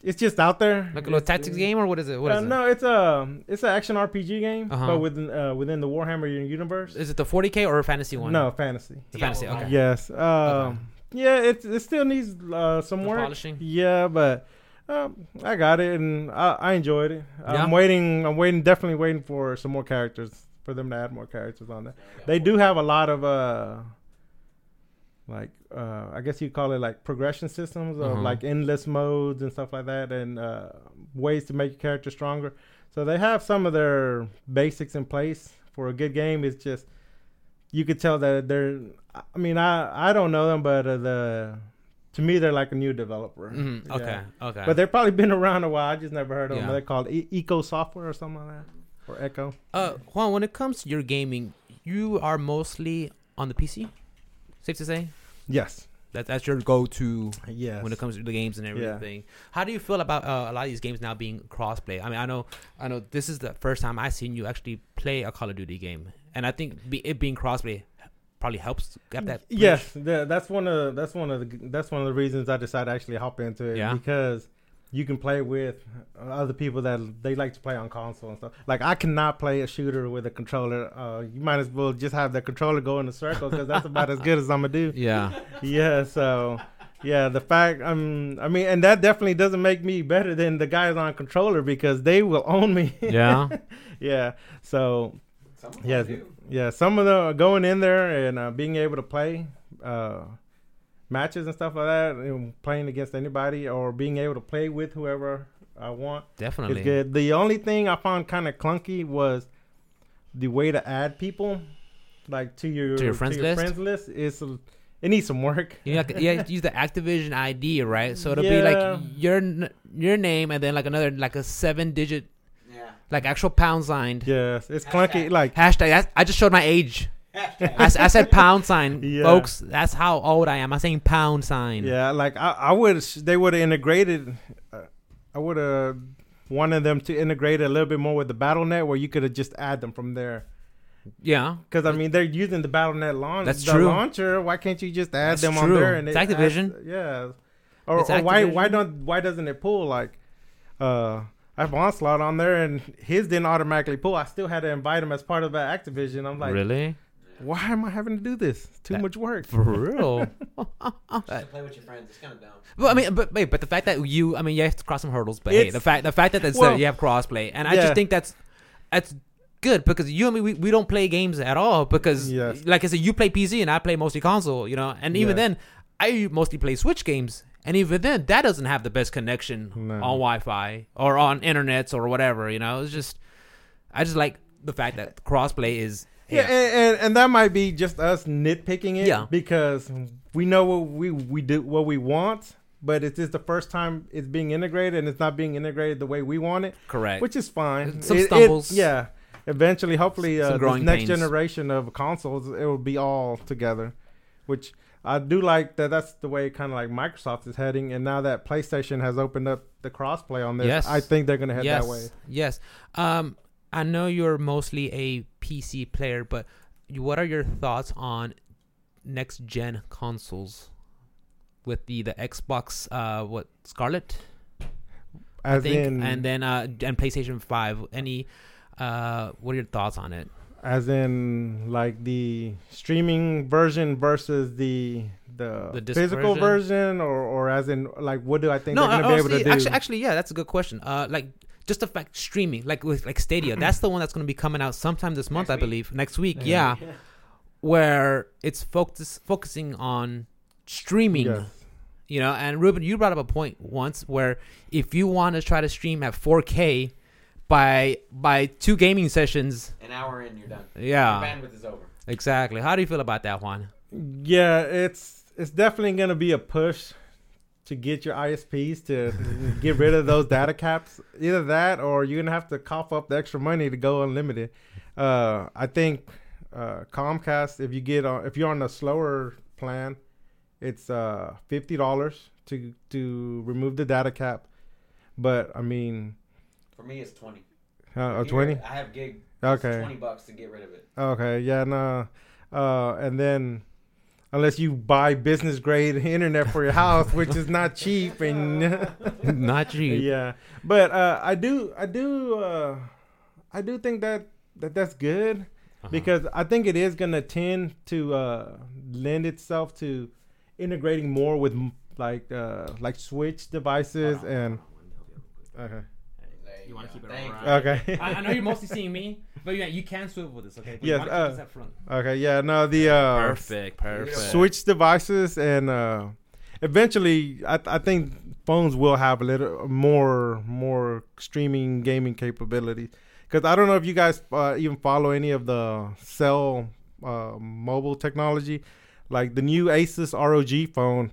it's just out there. Like a little tactics game, or what is it? What uh, is it? no, it's a it's an action RPG game, Uh-huh. but within uh, within the Warhammer universe. Is it the 40k or a fantasy one? No fantasy. the fantasy. Okay. Yes. Um, Yeah, it it still needs uh, some Some work. polishing. Yeah, but um, I got it and I, I enjoyed it. Yeah? I'm waiting. I'm waiting. Definitely waiting for some more characters for them to add more characters on there. They do have a lot of uh, like uh, I guess you call it like progression systems of Uh-huh. like endless modes and stuff like that, and uh, ways to make your character stronger. So they have some of their basics in place for a good game. It's just you could tell that they're. I mean, I I don't know them, but uh, the to me they're like a new developer. Mhm, Yeah. Okay. Okay. But they've probably been around a while. I just never heard of them. They're called e- Eko Software or something like that, or Echo. uh, Juan, when it comes to your gaming, you are mostly on the PC. Safe to say. Yes. That that's your go-to Yes. when it comes to the games and Yeah. everything. How do you feel about uh, a lot of these games now being crossplay? I mean, I know, I know this is the first time I've seen you actually play a Call of Duty game, and I think be, it being crossplay probably helps get that. bridge. Yes, that's one of that's one of the that's one of the reasons I decided to actually hop into it. Yeah. because you can play with other people that they like to play on console and stuff. Like I cannot play a shooter with a controller. Uh, you might as well just have the controller go in a circle because that's about as good as I'm gonna do. Yeah, Yeah, so yeah, the fact um I mean, and that definitely doesn't make me better than the guys on controller because they will own me. yeah. yeah, so Some of them do. yeah, some of the going in there and uh, being able to play uh, matches and stuff like that, and playing against anybody or being able to play with whoever I want Definitely. is good. The only thing I found kind of clunky was the way to add people, like to your To your friends list? friends list is it needs some work. You have to, you have to use the Activision ID, right? So it'll be like your your name and then like another like a seven digit Yeah. like actual pound sign Yes, it's clunky. Like hashtag. I just showed my age. I, I said pound sign, Yeah. folks. That's how old I am. I'm saying pound sign. Yeah, like I, I would. They would have integrated. Uh, I would have wanted them to integrate a little bit more with the BattleNet, where you could have just add them from there. Yeah. Because I mean, they're using the BattleNet launch. That's the true. launcher. Why can't you just add That's them on there? And It's it adds- Activision. yeah. Or, or why? Why don't? Why doesn't it pull like? Uh, I have Onslaught on there, and his didn't automatically pull. I still had to invite him as part of that Activision. I'm like, really? Why am I having to do this? Too That- much work. For real? Just play with your friends. It's kind of dumb. Well, I mean, but wait, but the fact that you, I mean, you have to cross some hurdles, but hey, the fact, the fact that it's, uh, you have crossplay, and I Yeah. just think that's that's good because you and me, we, we don't play games at all because, Yes. like I said, you play PC and I play mostly console, you know, and even Yeah. then, I mostly play Switch games, and even then, that doesn't have the best connection No. on Wi-Fi or on internets or whatever, you know. It's just, I just like the fact that crossplay is. Yeah, and, and, and that might be just us nitpicking it. Yeah. Because we know what we we do what we want, but it's just the first time it's being integrated, and it's not being integrated the way we want it, correct. which is fine. Some It- it- stumbles. yeah. Eventually, hopefully, Some uh, this growing next pains. generation of consoles, it will be all together. Which I do like that. That's the way kind of like Microsoft is heading, and now that PlayStation has opened up the crossplay on this, Yes. I think they're gonna head yes, that way. Yes. Um, I know you're mostly a PC player, but what are your thoughts on next gen consoles with the the Xbox uh what Scarlett I think in, and then uh and PlayStation 5 any uh what are your thoughts on it as in like the streaming version versus the the, The physical version? version, or or as in like what do I think no they're gonna uh, be oh, able to do? actually actually yeah that's a good question uh like just the fact streaming like with like Stadia that's the one that's going to be coming out sometime this month Next I week. believe next week yeah where it's focus focusing on streaming Yes. you know and ruben you brought up a point once where if you want to try to stream at 4k by by two gaming sessions An hour in, you're done. yeah Your bandwidth is over. exactly how do you feel about that Juan? Yeah, it's it's definitely gonna be a push to get your ISPs to get rid of those data caps. Either that, or you're gonna have to cough up the extra money to go unlimited. Uh, I think uh, Comcast, if you get on, if you're on the slower plan, it's uh fifty dollars to to remove the data cap. But I mean, For me, it's 20. uh, twenty. I have gig. Okay. 20 bucks to get rid of it. Okay, yeah, no. Uh, and then unless you buy business grade internet for your house, which is not cheap, and not cheap yeah, but uh, I do, I do, uh, I do think that that that's good Uh-huh. because I think it is gonna tend to uh, lend itself to integrating more with m- like uh, like Switch devices Uh-huh. and okay, There You wanna keep it Thank around. you. okay. I, I know you're mostly seeing me but yeah you can swivel with this okay but Yes, you uh, this front. Okay, yeah, no, the uh, perfect perfect switch devices and uh eventually I, I think phones will have a little more more streaming gaming capabilities because i don't know if you guys uh, even follow any of the cell uh, mobile technology like the new asus rog phone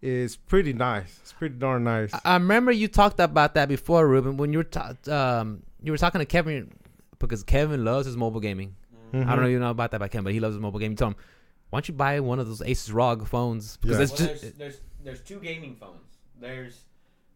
is pretty nice it's pretty darn nice I- I remember you talked about that before, Ruben, when you were ta- um you were talking to Kevin because Kevin loves his mobile gaming. I don't know if you know about that by Kevin, but he loves his mobile gaming. You told him why don't you buy one of those Asus ROG phones? Because Yeah. Well, just there's, there's there's two gaming phones. There's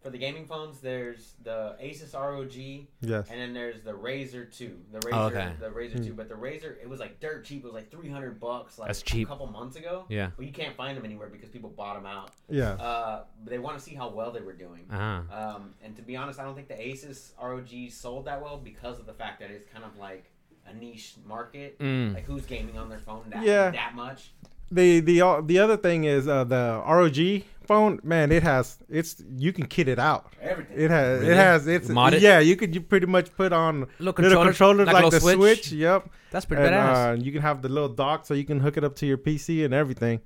for the gaming phones. There's the Asus ROG, Yes. and then there's the Razer Two. The Razer, Oh, okay. the Razer Hmm. Two. But the Razer, it was like dirt cheap. It was like three hundred bucks. Like That's cheap. A couple months ago. yeah. But you can't find them anywhere because people bought them out. Yeah. Uh, but they want to see how well they were doing. Uh-huh. Um, and to be honest, I don't think the Asus ROG sold that well because of the fact that it's kind of like a niche market. Mm. Like who's gaming on their phone that Yeah. that much? the the uh, the other thing is uh, the ROG phone. Man, it has it's you can kit it out. Everything. It has Really? it has it's Mod it? yeah. You could you pretty much put on Little little controllers, controllers like, a the little switch. Yep. That's pretty And badass. uh, you can have the little dock so you can hook it up to your PC and everything.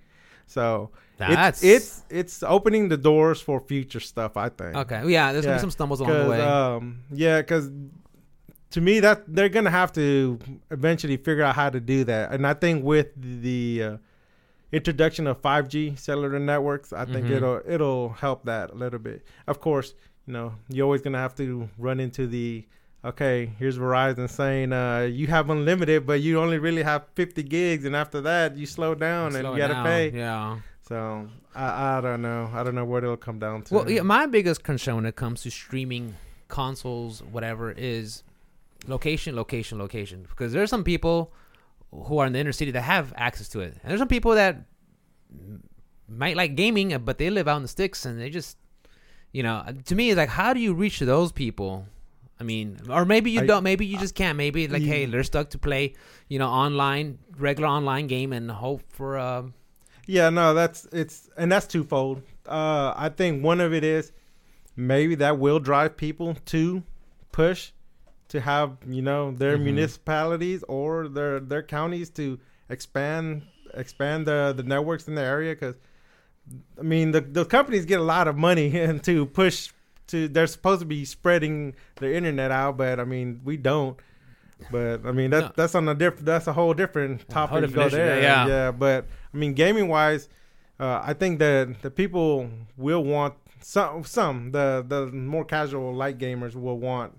So That's it's, it's it's opening the doors for future stuff. I think. okay. Yeah, there's gonna be some stumbles along the way. um, yeah, because to me that they're gonna have to eventually figure out how to do that, and I think with the uh, introduction of 5G cellular networks, I think Mhm. it'll it'll help that a little bit. Of course, you know you're always gonna have to run into the okay. Here's Verizon saying uh, you have unlimited, but you only really have 50 gigs, and after that you slow down Slow and you gotta down. pay. Yeah. So I I don't know. I don't know what it'll come down to. Well, yeah, my biggest concern when it comes to streaming consoles, whatever, is location, location, location. Because there's some people who are in the inner city that have access to it, and there's some people that might like gaming, but they live out in the sticks, and they just, you know, to me, it's like, how do you reach those people? I mean, or maybe you I- don't. Maybe you just can't. Maybe like, You- hey, they're stuck to play, you know, online, regular online game, and hope for um, Yeah, no, that's it's and that's twofold. Uh, I think one of it is maybe that will drive people to push to have you know their Mhm. municipalities or their their counties to expand expand the the networks in the area because I mean the the companies get a lot of money and to push to they're supposed to be spreading their internet out, but I mean we don't. But I mean that No. that's on a different that's a whole different topic. to go there, yeah. yeah. But I mean gaming wise, uh, I think that the people will want some some the the more casual light gamers will want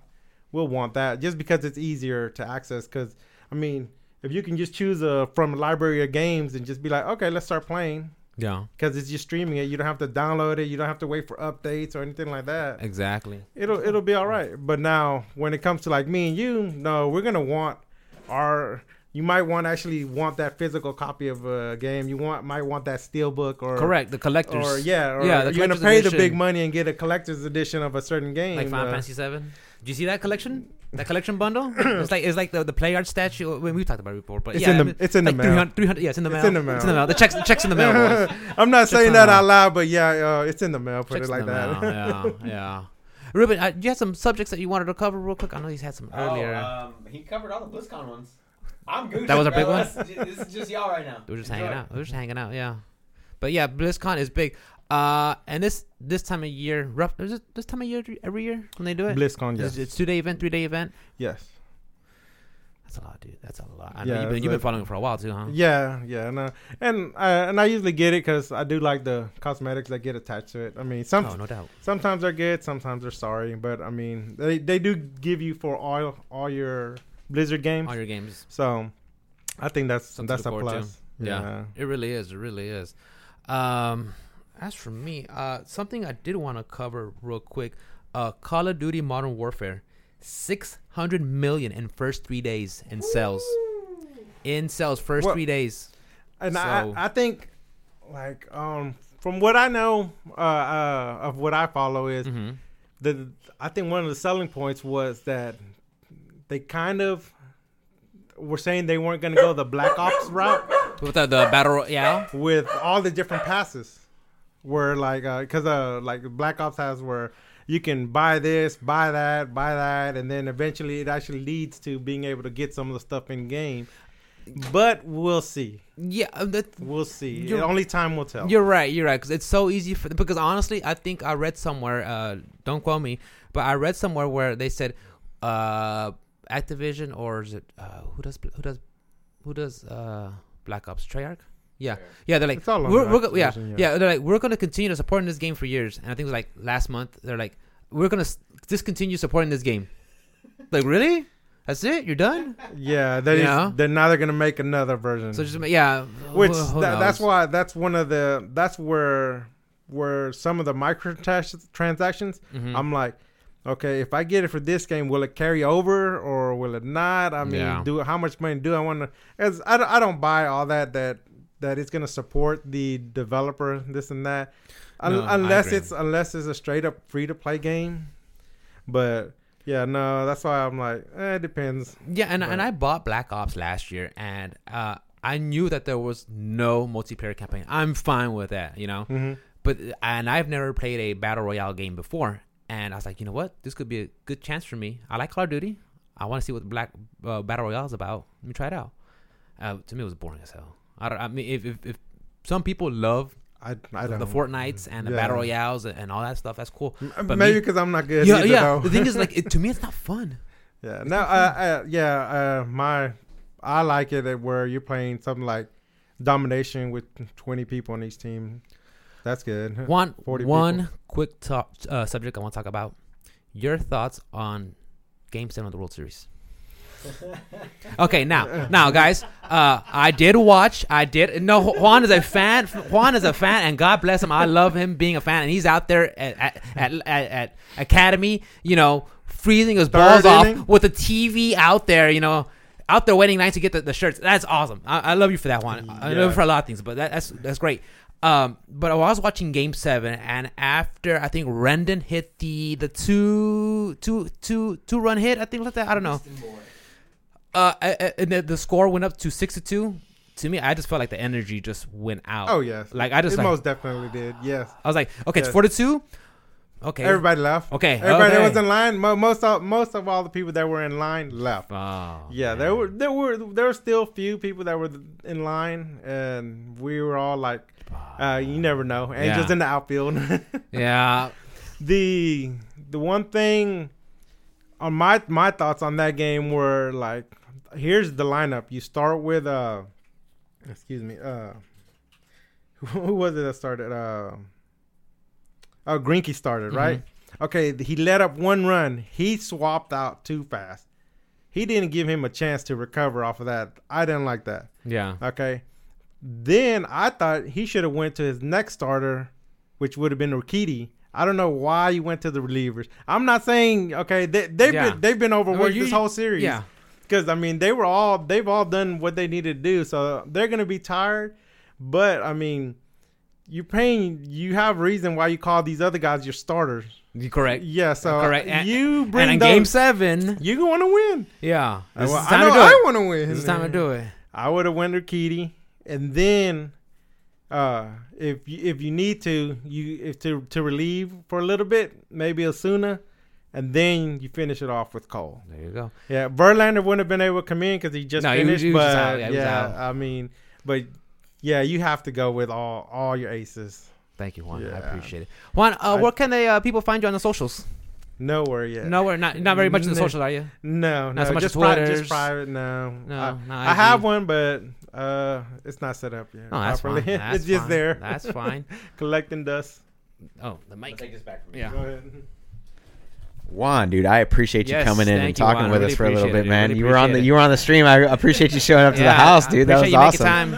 will want that just because it's easier to access. Because I mean if you can just choose a from a library of games and just be like okay let's start playing yeah, because it's just streaming it. You don't have to download it. You don't have to wait for updates or anything like that. exactly. It'll it'll be all right. But now when it comes to like me and you, no, we're gonna want our. You might want actually want that physical copy of a game. You want might want that steel book or Correct. The collectors. or yeah, or Yeah, the you're gonna pay the big money and get a collector's edition of a certain game. like Final uh, Fantasy Seven. Did you see that collection? That collection bundle? it's like it's like the the play art statue. When we talked about it before, but It's yeah, in I the mean, it's in the like mail. 300, 300 yeah, it's in the It's mail. in the mail. It's in the mail. The checks, the checks in the mail. Boys. I'm not Checks saying that out loud, but yeah, uh, it's in the mail. Put Checks it like in the that. mail. Yeah, yeah. Ruben, uh, you had some subjects that you wanted to cover real quick. I know he's had some earlier. Oh, um, he covered all the BlizzCon ones. I'm good. That was our big one? This is just y'all right now. we were just Enjoy. hanging out. We were just hanging out. Yeah, but yeah, BlizzCon is big. Uh, and this this time of year, rough. Is it this time of year every year when they do it? BlizzCon, yes, It's, it's two day event, three day event. yes. That's a lot, dude. That's a lot. I know Yeah, you've been you've been following it for a while too, huh? Yeah, yeah, no, and I and I usually get it because I do like the cosmetics that get attached to it. I mean, some Oh, no doubt. sometimes they're good, sometimes they're sorry, but I mean, they they do give you for all all your Blizzard games. All your games. So, I think that's Something that's a look forward to. plus. Yeah. It really is. It really is. Um, as for me, uh, something I did want to cover real quick. Uh, Call of Duty Modern Warfare, six hundred million in first three days in sales. In sales, first Well- three days. and So- I I think like um from what I know uh, uh of what I follow is Mm-hmm. the I think one of the selling points was that they kind of were saying they weren't going to go the Black Ops route With the, the battle royale. with all the different passes. Where like because uh, like Black Ops has where you can buy this, buy that, buy that, and then eventually it actually leads to being able to get some of the stuff in game. But we'll see. Yeah, uh, that, We'll see. Only time will tell. You're right. You're right. Because it's so easy for because honestly, I think I read somewhere. Uh, don't quote me, but I read somewhere where they said, uh, Activision or is it uh, who does who does who does uh Black Ops Treyarch? Yeah, yeah. They're like It's all we're, we're yeah, yeah yeah. They're like we're gonna continue to support this game for years, and I think it was like last month. They're like we're gonna s- discontinue supporting this game. Like really? That's it. You're done. Yeah, they Yeah. they're now they're gonna make another version. So just yeah. Which tha- that's why that's one of the that's where where some of the microtransactions. Mhm. I'm like, okay, if I get it for this game, will it carry over or will it not? I mean, Yeah. do how much money do I want to? As I, don't- I don't buy all that that that it's gonna support the developer this and that, Un- No, unless it's unless it's a straight up free to play game. But yeah, no, that's why I'm like, eh, it depends. Yeah, and and I bought Black Ops last year, and uh, I knew that there was no multiplayer campaign. I'm fine with that, you know. hmm But and I've never played a battle royale game before, and I was like, you know what, this could be a good chance for me. I like Call of Duty. I want to see what Black uh, battle royale is about. Let me try it out. Uh, to me, it was boring as hell. I don't. I mean, if if, if some people love I I don't the Fortnites and the Yeah. battle royales and all that stuff, that's cool. But Maybe because I'm not good. yeah, either, yeah. The thing is, like, it, to me, it's not fun. yeah. No, uh, uh, yeah. Uh, my, I like it where you're playing something like domination with 20 people on each team. That's good. One 40 one people. quick top, uh, subject I want to talk about. Your thoughts on Game Seven of the World Series? Okay, now, now, guys, uh, I did watch. I did. No, Juan is a fan. Juan is a fan, and God bless him. I love him being a fan, and he's out there at at, at, at, at Academy, you know, freezing his balls Third off inning? with the TV out there, you know. Out there waiting nights to get the, the shirts. That's awesome. I, I love you for that one. I love you for a lot of things, but that, that's that's great. Um, but I was watching Game Seven, and after I think Rendon hit the the two two two two run hit, I think like that. I don't know. Uh, and the, the score went up to six to two. To me, I just felt like the energy just went out. Oh yes. Like I just it like, most definitely did. Yes. I was like, okay, it's Yes. four to two. Okay. Everybody left. Okay, Everybody that was in line. Most of most of all the people that were in line left. Oh, Yeah, man. there were there were there were still few people that were in line, and we were all like, uh, you never know. Angels Yeah. in the outfield. Yeah. the the one thing on my my thoughts on that game were like here's the lineup you start with uh excuse me uh who was it that started uh oh Greinke started right okay he let up one run he swapped out too fast he didn't give him a chance to recover off of that I didn't like that Yeah. Okay. Then I thought he should have went to his next starter, which would have been Urquidy. I don't know why you went to the relievers. I'm not saying okay they they've Yeah. been they've been overworked Well, you- this whole series. Yeah. Because I mean they were all they've all done what they needed to do, so they're gonna be tired. But I mean, you're paying. You have reason why you call these other guys your starters. You correct. Yeah. So uh, Correct. And- you bring and in those. game seven, you want to win. yeah, this Well, is I time know to do I want to win. This is time to do it. I would have went Urquidy, and then uh, if you, if you need to, you if to to relieve for a little bit, maybe Osuna, and then you finish it off with Cole. There you go. Yeah, Verlander wouldn't have been able to come in because he just No, he was- finished. he was but out. Yeah, yeah. I mean, but yeah, you have to go with all all your aces. Thank you, Juan. I appreciate it. Juan, uh, I- where can they uh, people find you on the socials? Nowhere yet. Nowhere, not not very much in the No. socials, are you? no, no, so much just, as pri- just private. No, No, I, no I have one, but uh, it's not set up yet. No, that's properly. fine. That's it's just fine. there. That's fine. collecting dust. Oh, the mic. I'll mic. take this back from me. Yeah. Go ahead. Juan, dude, I appreciate you Yes, coming in and thank you, talking Juan. With really us for a little bit, it. man. Really you were on the appreciate you were on the stream. I appreciate you showing up to the house, I dude. That was you awesome. time.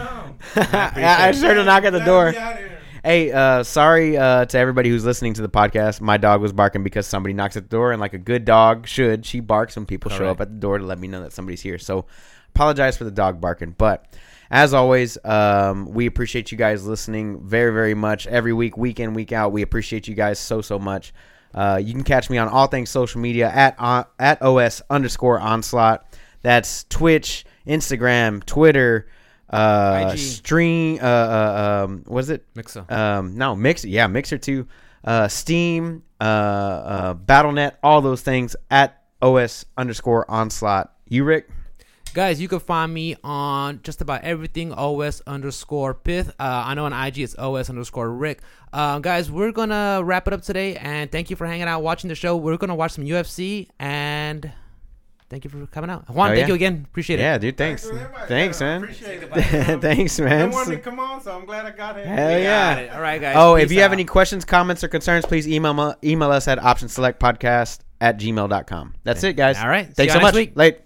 I, I sure to knock at the door. Let me out here. Hey, uh, sorry uh, to everybody who's listening to the podcast. My dog was barking because somebody knocks at the door, and like a good dog should, she barks when people show Correct. up at the door to let me know that somebody's here. So, apologize for the dog barking, but as always, um, we appreciate you guys listening very, very much every week, week in, week out. We appreciate you guys so, so much. Uh, you can catch me on all things social media at uh, at os underscore onslaught. That's Twitch, Instagram, Twitter, uh, IG. stream. Uh, uh, um, what is it? Mixer. Um, no, Mixer. Yeah, Mixer too. Uh, Steam, uh, uh, BattleNet, all those things at os underscore onslaught. You, Rick? Guys, you can find me on just about everything OS underscore pith. Uh, I know on IG it's OS underscore Rick. Uh, guys, we're gonna wrap it up today, and thank you for hanging out, watching the show. We're gonna watch some UFC, and thank you for coming out. Juan, Oh, thank yeah. you again. Appreciate it. Yeah, dude. Thanks. to. Thanks, man. Appreciate it. Thanks, I man. wanted to come on, so I'm glad I got here. Hell We yeah. got it. All right, guys. Oh, if Peace you have any questions, comments, or concerns, please email mu- email us at optionselectpodcast at gmail.com. That's it, guys. All right. See Thanks y'all so next much. week. Late.